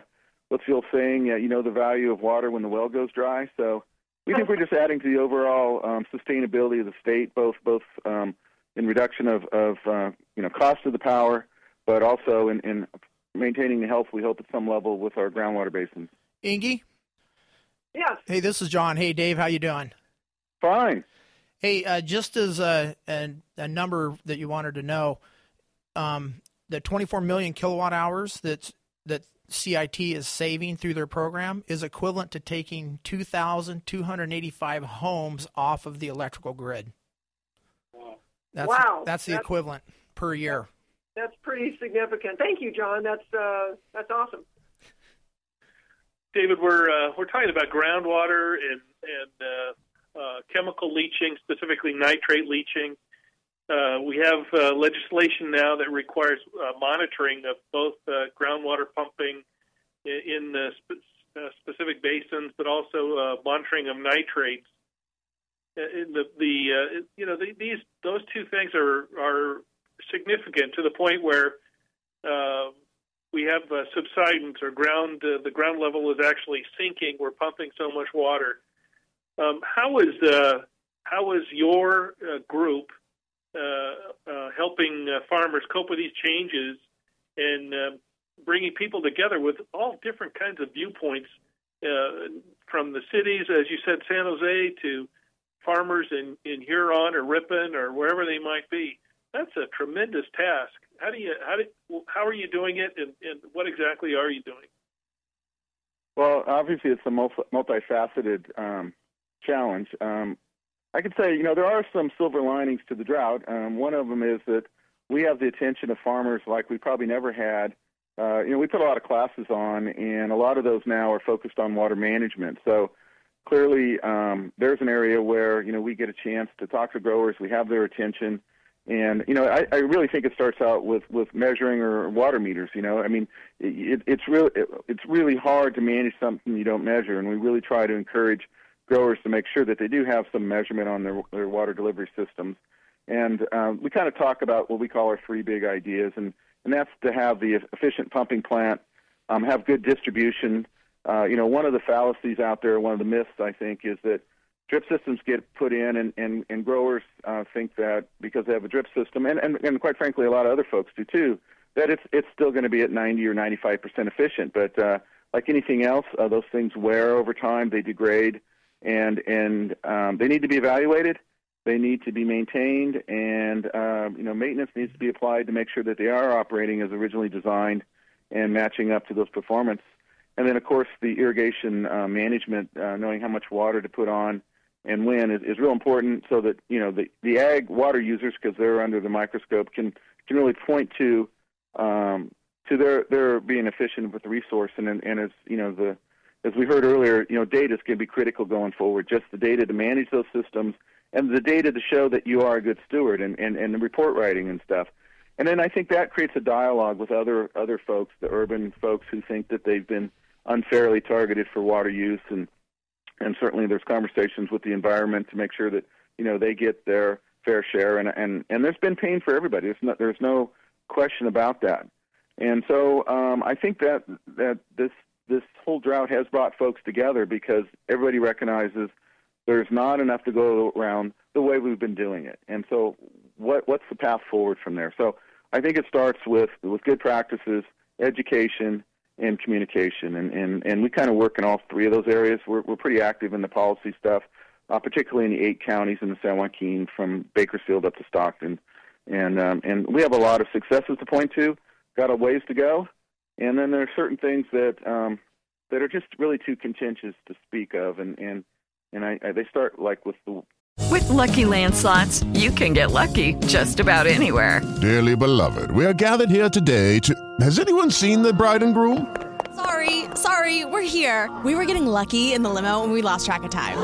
what's Phil saying. Uh, you know, the value of water when the well goes dry. So we think we're just adding to the overall um, sustainability of the state, both both um, in reduction of of uh, you know cost of the power, but also in, in maintaining the health we hope at some level with our groundwater basins. Inge? Yes. Hey, this is John. Hey, Dave, how you doing? Fine. Hey, uh, just as a, a, a number that you wanted to know, um, the 24 million kilowatt hours that's that CIT is saving through their program is equivalent to taking 2,285 homes off of the electrical grid. That's, Wow. That's the That's- equivalent per year. that's pretty significant. Thank you, John. That's uh, that's awesome. David, we're uh, we're talking about groundwater and and uh, uh, chemical leaching, specifically nitrate leaching. Uh, we have uh, legislation now that requires uh, monitoring of both uh, groundwater pumping in uh, sp- uh, specific basins, but also monitoring of nitrates. In the the you know the, these those two things are are significant to the point where uh, we have subsidence or ground the ground level is actually sinking. We're pumping so much water. Um, how is how is your group helping uh, farmers cope with these changes and uh, bringing people together with all different kinds of viewpoints uh, from the cities, as you said, San Jose to farmers in, in Huron or Ripon or wherever they might be. That's a tremendous task. How do you how do how are you doing it, and, and what exactly are you doing? Well, obviously, it's a multi- multifaceted um, challenge. Um, I could say, you know, there are some silver linings to the drought. Um, one of them is that we have the attention of farmers like we probably never had. Uh, you know, we put a lot of classes on, and a lot of those now are focused on water management. So clearly, um, there's an area where you know we get a chance to talk to growers. We have their attention, and you know, I, I really think it starts out with with measuring or water meters. You know, I mean, it, it's really it, it's really hard to manage something you don't measure, and we really try to encourage growers to make sure that they do have some measurement on their their water delivery systems. And um, we kind of talk about what we call our three big ideas, and and that's to have the efficient pumping plant, um, have good distribution. Uh, you know, one of the fallacies out there, one of the myths I think, is that drip systems get put in, and and, and growers uh, think that because they have a drip system, and, and and quite frankly, a lot of other folks do too, that it's it's still going to be at 90 or 95 percent efficient. But uh, like anything else, uh, those things wear over time, they degrade, and and um, they need to be evaluated. They need to be maintained, and uh, you know maintenance needs to be applied to make sure that they are operating as originally designed and matching up to those performance. And then, of course, the irrigation uh, management, uh, knowing how much water to put on and when is, is real important so that you know the the ag water users because they're under the microscope can can really point to um, to their their being efficient with the resource and and as you know the as we heard earlier you know data is going to be critical going forward just the data to manage those systems and the data to show that you are a good steward and and, and the report writing and stuff. And then I think that creates a dialogue with other other folks the urban folks who think that they've been unfairly targeted for water use. And and certainly there's conversations with the environment to make sure that you know they get their fair share. And and and there's been pain for everybody. There's no there's no question about that. And so um, I think that that this this whole drought has brought folks together because everybody recognizes there's not enough to go around the way we've been doing it and so what what's the path forward from there so I think it starts with with good practices education and communication. And, and, and we kind of work in all three of those areas. We're, we're pretty active in the policy stuff, uh, particularly in the eight counties in the San Joaquin from Bakersfield up to Stockton. And, um, and we have a lot of successes to point to, got a ways to go. And then there are certain things that, um, that are just really too contentious to speak of. And, and, and I, I, they start like with the with lucky landslots, you can get lucky just about anywhere. Dearly beloved, we are gathered here today to. Has anyone seen the bride and groom? Sorry, sorry, we're here. We were getting lucky in the limo and we lost track of time.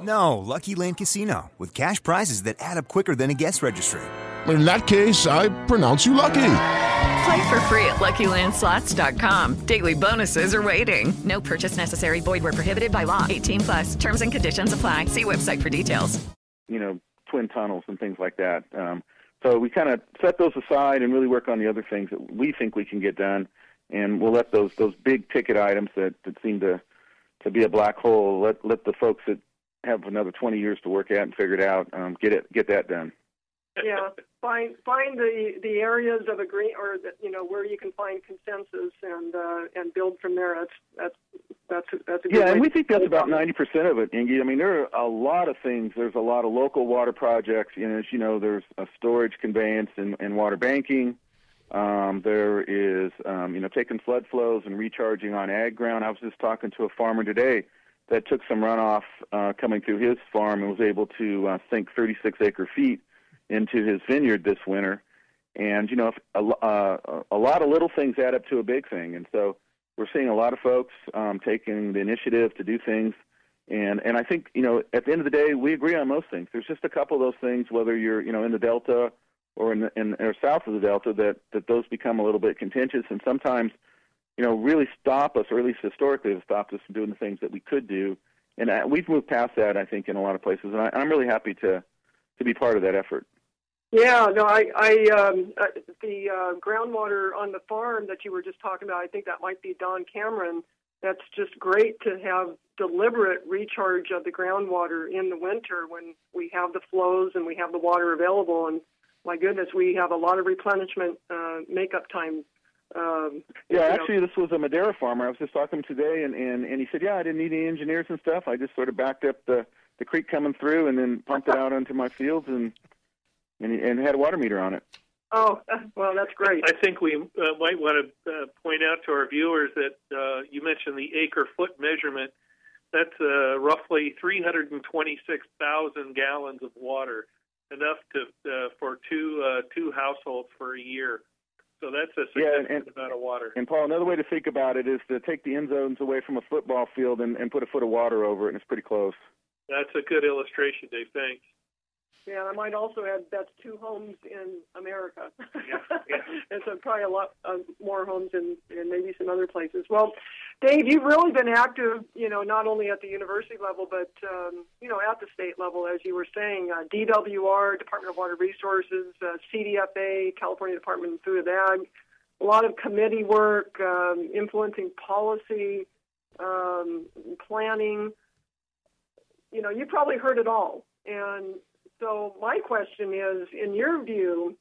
No, Lucky Land Casino, with cash prizes that add up quicker than a guest registry. In that case, I pronounce you lucky. Play for free at LuckyLandSlots.com. Daily bonuses are waiting. No purchase necessary. Void where prohibited by law. 18 plus. Terms and conditions apply. See website for details. You know, twin tunnels and things like that. Um, so we kind of set those aside and really work on the other things that we think we can get done, and we'll let those those big ticket items that, that seem to to be a black hole let let the folks that have another 20 years to work at and figure it out um, get it get that done yeah, find find the the areas of agree or the, you know where you can find consensus and uh, and build from there. That's that's that's that's a good yeah, and we think that's about about ninety percent of it, Inge. I mean, there are a lot of things. There's a lot of local water projects. You know, as you know, there's a storage, conveyance, and, and water banking. Um, there is, um, you know, taking flood flows and recharging on ag ground. I was just talking to a farmer today that took some runoff uh, coming through his farm and was able to uh, sink 36 acre feet into his vineyard this winter. And you know, a, uh, a lot of little things add up to a big thing, and so we're seeing a lot of folks um, taking the initiative to do things. And and I think you know, at the end of the day, we agree on most things. There's just a couple of those things, whether you're you know in the Delta or in, in or south of the Delta, that that those become a little bit contentious, and sometimes you know really stop us, or at least historically have stopped us from doing the things that we could do. And I, we've moved past that, I think, in a lot of places, and I, I'm really happy to to be part of that effort. Yeah, no, I, I, um, uh, the uh, groundwater on the farm that you were just talking about, I think that might be Don Cameron. That's just great to have deliberate recharge of the groundwater in the winter when we have the flows and we have the water available. And my goodness, we have a lot of replenishment uh, makeup time. Um, Yeah, you know. actually, this was a Madera farmer. I was just talking to him today, and, and, and he said, "Yeah, I didn't need any engineers and stuff. I just sort of backed up the the creek coming through, and then pumped it (laughs) out onto my fields and and, and had a water meter on it. Oh, well, that's great. I think we uh, might want to uh, point out to our viewers that uh, you mentioned the acre foot measurement. That's uh, roughly 326,000 gallons of water, enough to uh, for two uh, two households for a year. So that's a Yeah, significant and- amount of water. And Paul, another way to think about it is to take the end zones away from a football field and, and put a foot of water over it, and it's pretty close. That's a good illustration, Dave. Thanks. Yeah, and I might also add that's two homes in America. (laughs) and so probably a lot uh, more homes in, in maybe some other places. Well, Dave, you've really been active, you know, not only at the university level, but, um, you know, at the state level, as you were saying. Uh, DWR, Department of Water Resources, uh, CDFA, California Department of Food and Ag, a lot of committee work, um, influencing policy, um, planning. You know, you probably heard it all. And so my question is, in your view,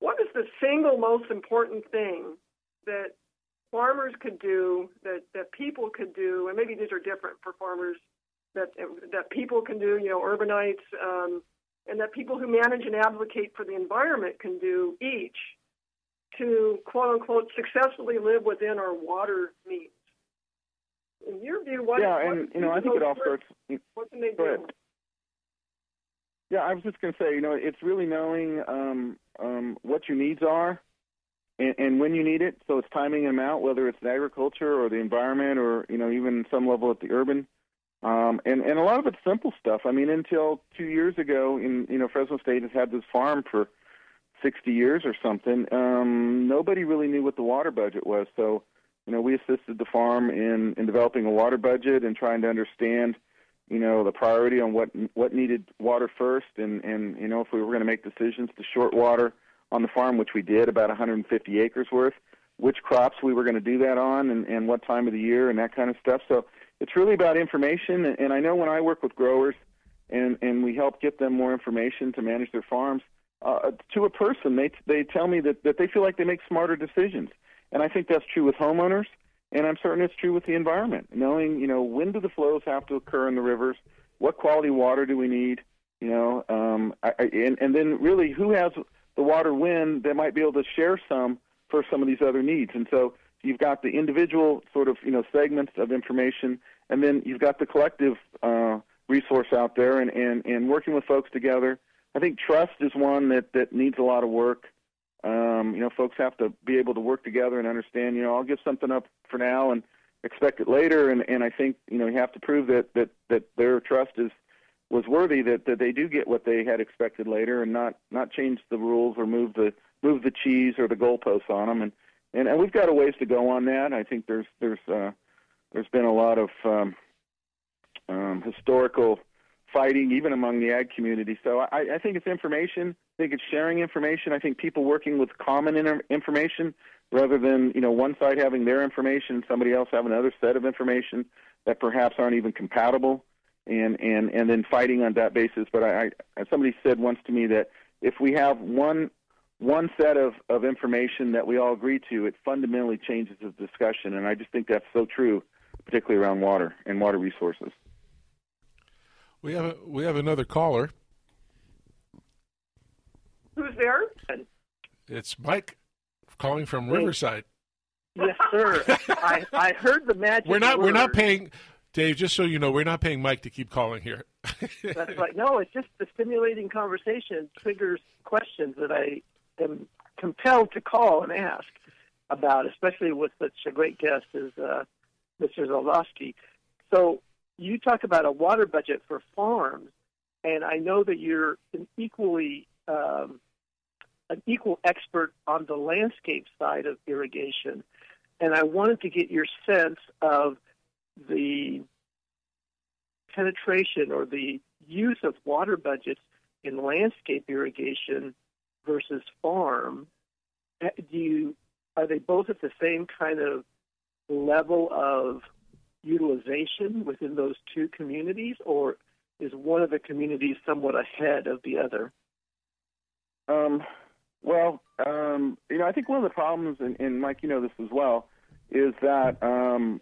what is the single most important thing that farmers could do, that, that people could do, and maybe these are different for farmers, that that people can do, you know, urbanites, um, and that people who manage and advocate for the environment can do each to quote unquote successfully live within our water means. In your view, what? yeah, and you know, I think it all starts. What can they ahead. Yeah, I was just going to say, you know, it's really knowing um, um, what your needs are and, and when you need it. So it's timing them out, whether it's agriculture or the environment or, you know, even some level at the urban. Um, and, and a lot of it's simple stuff. I mean, until two years ago, in you know, Fresno State has had this farm for 60 years or something. Um, nobody really knew what the water budget was. So, you know, we assisted the farm in, in developing a water budget and trying to understand – you know the priority on what what needed water first. And and you know if we were going to make decisions to short water on the farm which we did about 150 acres worth which crops we were going to do that on and and what time of the year and that kind of stuff. So it's really about information. And, I know when I work with growers and and we help get them more information to manage their farms uh, to a person they they tell me that that they feel like they make smarter decisions. And I think that's true with homeowners and I'm certain it's true with the environment. Knowing, you know, when do the flows have to occur in the rivers? What quality water do we need? You know, um, I, and and then really, who has the water when they might be able to share some for some of these other needs? And so you've got the individual sort of you know segments of information, and then you've got the collective uh, resource out there, and, and and working with folks together. I think trust is one that that needs a lot of work. Um, you know, folks have to be able to work together and understand. You know, I'll give something up for now and expect it later, and and I think you know you have to prove that that that their trust is was worthy that that they do get what they had expected later, and not not change the rules or move the move the cheese or the goalposts on them. And and, and we've got a ways to go on that. I think there's there's uh, there's been a lot of um, um, historical fighting, even among the ag community. So I, I think it's information. I think it's sharing information. I think people working with common inter- information rather than you know one side having their information somebody else having another set of information that perhaps aren't even compatible, and and and then fighting on that basis. But I, I somebody said once to me that if we have one one set of, of information that we all agree to, it fundamentally changes the discussion, and I just think that's so true, particularly around water and water resources. We have a, we have another caller. Who's there? It's Mike calling from Riverside. Yes, sir. (laughs) I, I heard the magic. We're not we're not paying Dave. Just so you know, we're not paying Mike to keep calling here. That's (laughs) right. No, it's just the stimulating conversation triggers questions that I am compelled to call and ask about, especially with such a great guest as uh, Mr. Zoldoske. So you talk about a water budget for farms, and I know that you're an equally um, an equal expert on the landscape side of irrigation, and I wanted to get your sense of the penetration or the use of water budgets in landscape irrigation versus farm. Uh, Do you are they both at the same kind of level of utilization within those two communities, or is one of the communities somewhat ahead of the other? Um, well, um, you know, I think one of the problems, and, and Mike, you know this as well, is that, um,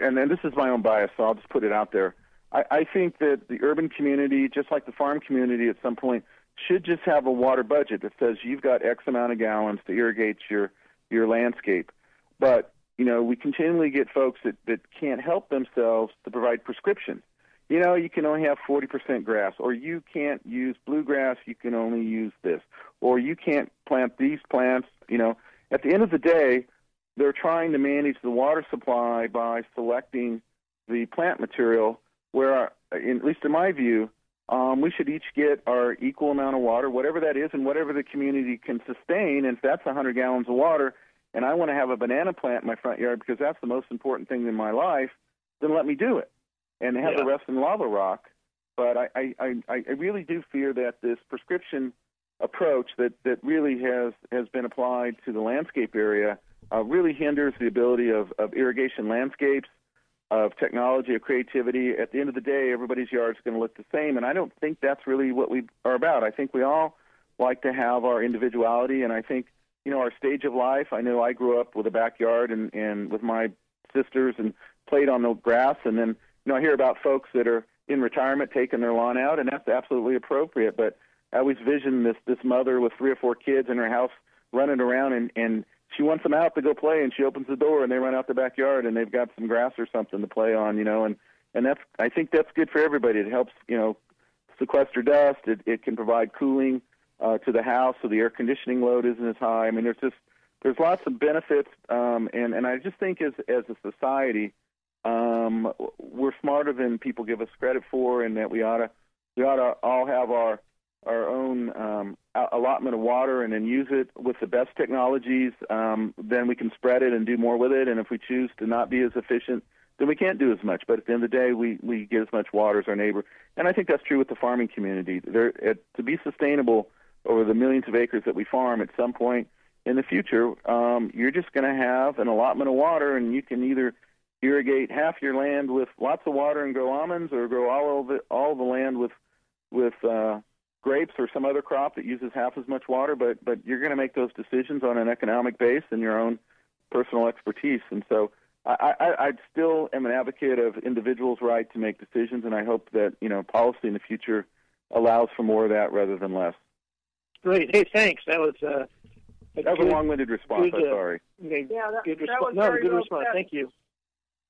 and, and this is my own bias, so I'll just put it out there. I, I think that the urban community, just like the farm community, at some point should just have a water budget that says you've got X amount of gallons to irrigate your your landscape. But you know, we continually get folks that that can't help themselves to provide prescriptions. You know, you can only have 40% grass, or you can't use bluegrass, you can only use this, or you can't plant these plants. You know, at the end of the day, they're trying to manage the water supply by selecting the plant material where, in, at least in my view, um, we should each get our equal amount of water, whatever that is, and whatever the community can sustain. And if that's 100 gallons of water, and I want to have a banana plant in my front yard because that's the most important thing in my life, then let me do it and have Yeah. the rest in lava rock. But I, I, I, I really do fear that this prescription approach that, that really has, has been applied to the landscape area uh, really hinders the ability of, of irrigation landscapes, of technology, of creativity. At the end of the day, everybody's yard is going to look the same, and I don't think that's really what we are about. I think we all like to have our individuality, and I think you know our stage of life. I know I grew up with a backyard and and with my sisters and played on the grass, and then you know I hear about folks that are in retirement taking their lawn out, and that's absolutely appropriate. But I always vision this this mother with three or four kids in her house running around and and she wants them out to go play and she opens the door and they run out the backyard and they've got some grass or something to play on you know. And and that's i think that's good for everybody. It helps you know sequester dust. It it can provide cooling uh to the house so the air conditioning load isn't as high i mean there's just there's lots of benefits um and and i just think as as a society um we're smarter than people give us credit for and that we ought to we ought to all have our our own um, allotment of water and then use it with the best technologies, um, then we can spread it and do more with it. And if we choose to not be as efficient, then we can't do as much. But at the end of the day, we, we get as much water as our neighbor. And I think that's true with the farming community. There, it, to be sustainable over the millions of acres that we farm, at some point in the future, um, you're just going to have an allotment of water, and you can either irrigate half your land with lots of water and grow almonds, or grow all of it, all the land with with uh, grapes or some other crop that uses half as much water, but but you're going to make those decisions on an economic base and your own personal expertise. And so I, I, I still am an advocate of individuals' right to make decisions, and I hope that you know policy in the future allows for more of that rather than less. Great. Hey, thanks. That was uh, That was a long-winded response. good, I'm uh, sorry. Okay, Yeah, that- good that response. was No, very good well response. said. Thank you.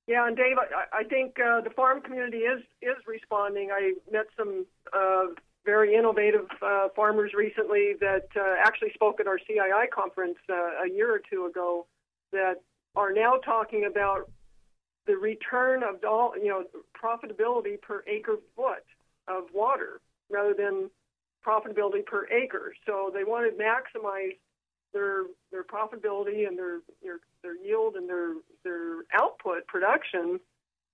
Yeah, and Dave, I, I think uh, the farm community is is responding. I met some uh, very innovative uh, farmers recently that uh, actually spoke at our CII conference uh, a year or two ago that are now talking about the return of all you know profitability per acre foot of water rather than profitability per acre. So they want to maximize their their profitability and their their, their yield and their their output production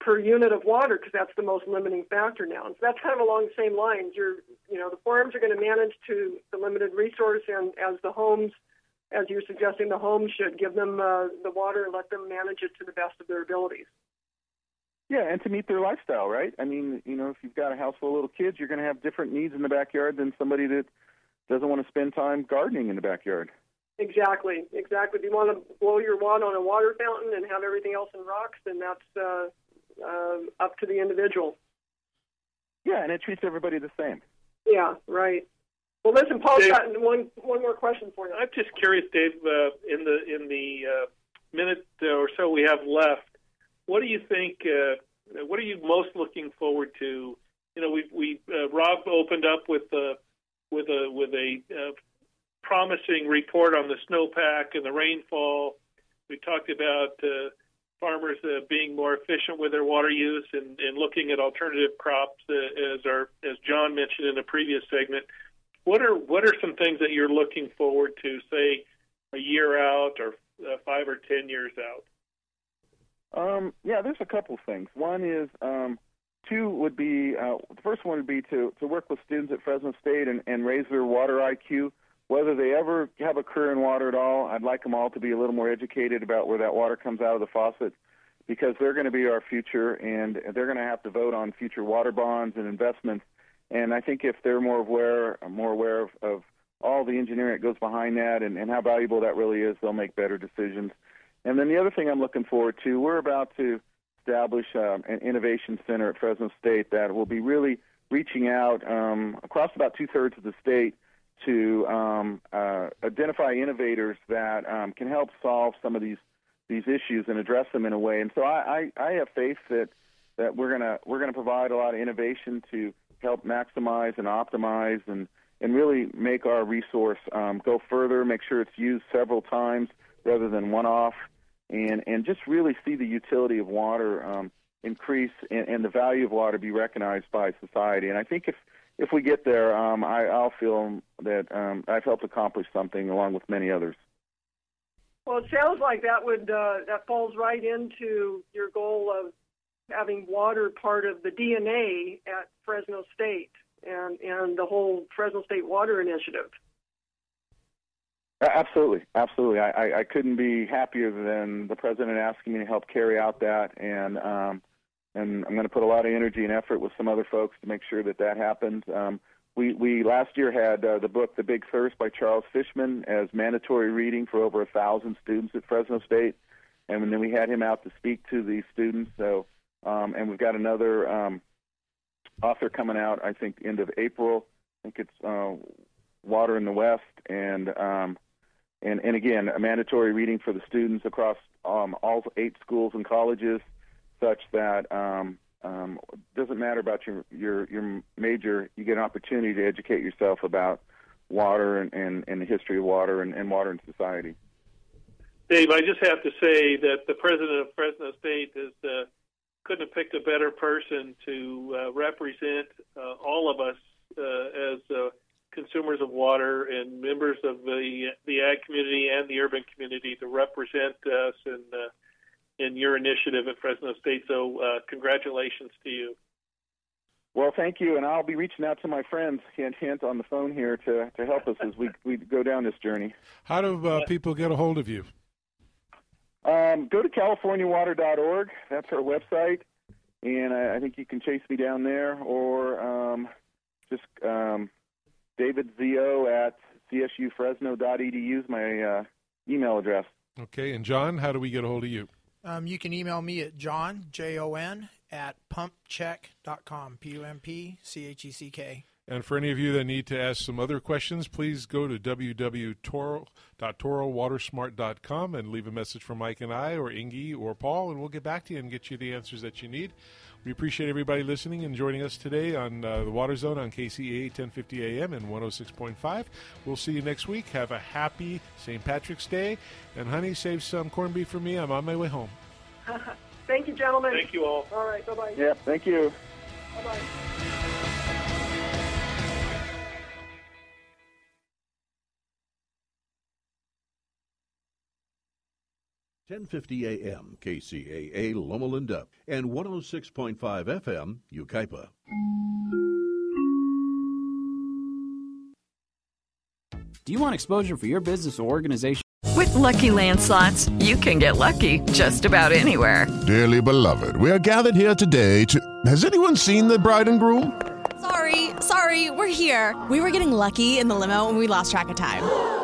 per unit of water because that's the most limiting factor now. And so that's kind of along the same lines. You're you know the farms are going to manage to the limited resource, and as the homes, as you're suggesting, the homes should give them uh, the water and let them manage it to the best of their abilities. Yeah, and to meet their lifestyle, right? I mean, you know, if you've got a house full of little kids, you're going to have different needs in the backyard than somebody that doesn't want to spend time gardening in the backyard. Exactly, exactly. If you want to blow your wad on a water fountain and have everything else in rocks, then that's uh, uh, up to the individual. Yeah, and it treats everybody the same. Yeah, right. Well, listen, Paul's Dave- got one one more question for you. I'm just curious, Dave. Uh, in the in the uh, minute or so we have left, what do you think? Uh, what are you most looking forward to? You know, we we uh, Rob opened up with a with a with a uh, promising report on the snowpack and the rainfall. We talked about uh, farmers uh, being more efficient with their water use and, and looking at alternative crops, uh, as our as John mentioned in a previous segment. What are what are some things that you're looking forward to, say, a year out or uh, five or ten years out? Um, yeah, there's a couple things. One is um, two would be uh, the first one would be to to work with students at Fresno State and, and raise their water IQ. Whether they ever have a career in water at all, I'd like them all to be a little more educated about where that water comes out of the faucet, because they're going to be our future, and they're going to have to vote on future water bonds and investments. And I think if they're more aware, more aware of, of all the engineering that goes behind that, and, and how valuable that really is, they'll make better decisions. And then the other thing I'm looking forward to, we're about to establish um, an innovation center at Fresno State that will be really reaching out um, across about two thirds of the state to um, uh, identify innovators that um, can help solve some of these these issues and address them in a way. And so I, I, I have faith that that we're gonna we're gonna provide a lot of innovation to help maximize and optimize and and really make our resource um, go further, make sure it's used several times rather than one off, and and just really see the utility of water um, increase and, and the value of water be recognized by society. And I think if if we get there, um, I, I'll feel that um, I've helped accomplish something along with many others. Well, it sounds like that would uh, that falls right into your goal of having water part of the DNA at Fresno State and and the whole Fresno State Water Initiative. Absolutely, absolutely. I, I, I couldn't be happier than the president asking me to help carry out that, and um, and I'm going to put a lot of energy and effort with some other folks to make sure that that happens. Um, we we last year had uh, the book The Big Thirst by Charles Fishman as mandatory reading for over a thousand students at Fresno State, and then we had him out to speak to the students. So, um, and we've got another um, author coming out. I think end of April. I think it's uh, Water in the West, and um, and and again a mandatory reading for the students across um, all eight schools and colleges, such that um, um, doesn't matter about your your your major. You get an opportunity to educate yourself about water and and, and the history of water and, and water in society. Dave, I just have to say that the president of Fresno State is uh, couldn't have picked a better person to uh, represent uh, all of us uh, as uh, consumers of water and members of the the ag community and the urban community to represent us in uh, in your initiative at Fresno State. So, uh, congratulations to you. Well, thank you, and I'll be reaching out to my friends, hint, hint, on the phone here to, to help us as we, we go down this journey. How do uh, people get a hold of you? Um, go to californiawater.org. That's our website, and I, I think you can chase me down there, or um, just um, David Zio at csufresno.edu is my uh, email address. Okay, and John, how do we get a hold of you? Um, you can email me at john, J O N, at pumpcheck.com, P U M P C H E C K. And for any of you that need to ask some other questions, please go to www.torowatersmart.com and leave a message for Mike and I, or Inge, or Paul, and we'll get back to you and get you the answers that you need. We appreciate everybody listening and joining us today on uh, the Water Zone on KCAA 1050 AM and 106.5. We'll see you next week. Have a happy St. Patrick's Day. And, honey, save some corned beef for me. I'm on my way home. (laughs) Thank you, gentlemen. Thank you all. All right, bye bye. Yeah, thank you. Bye bye. 1050 AM KCAA Loma Linda and 106.5 FM Yucaipa. Do you want exposure for your business or organization? With Lucky Land slots, you can get lucky just about anywhere. Dearly beloved, we are gathered here today to. Has anyone seen the bride and groom? Sorry, sorry, we're here. We were getting lucky in the limo and we lost track of time.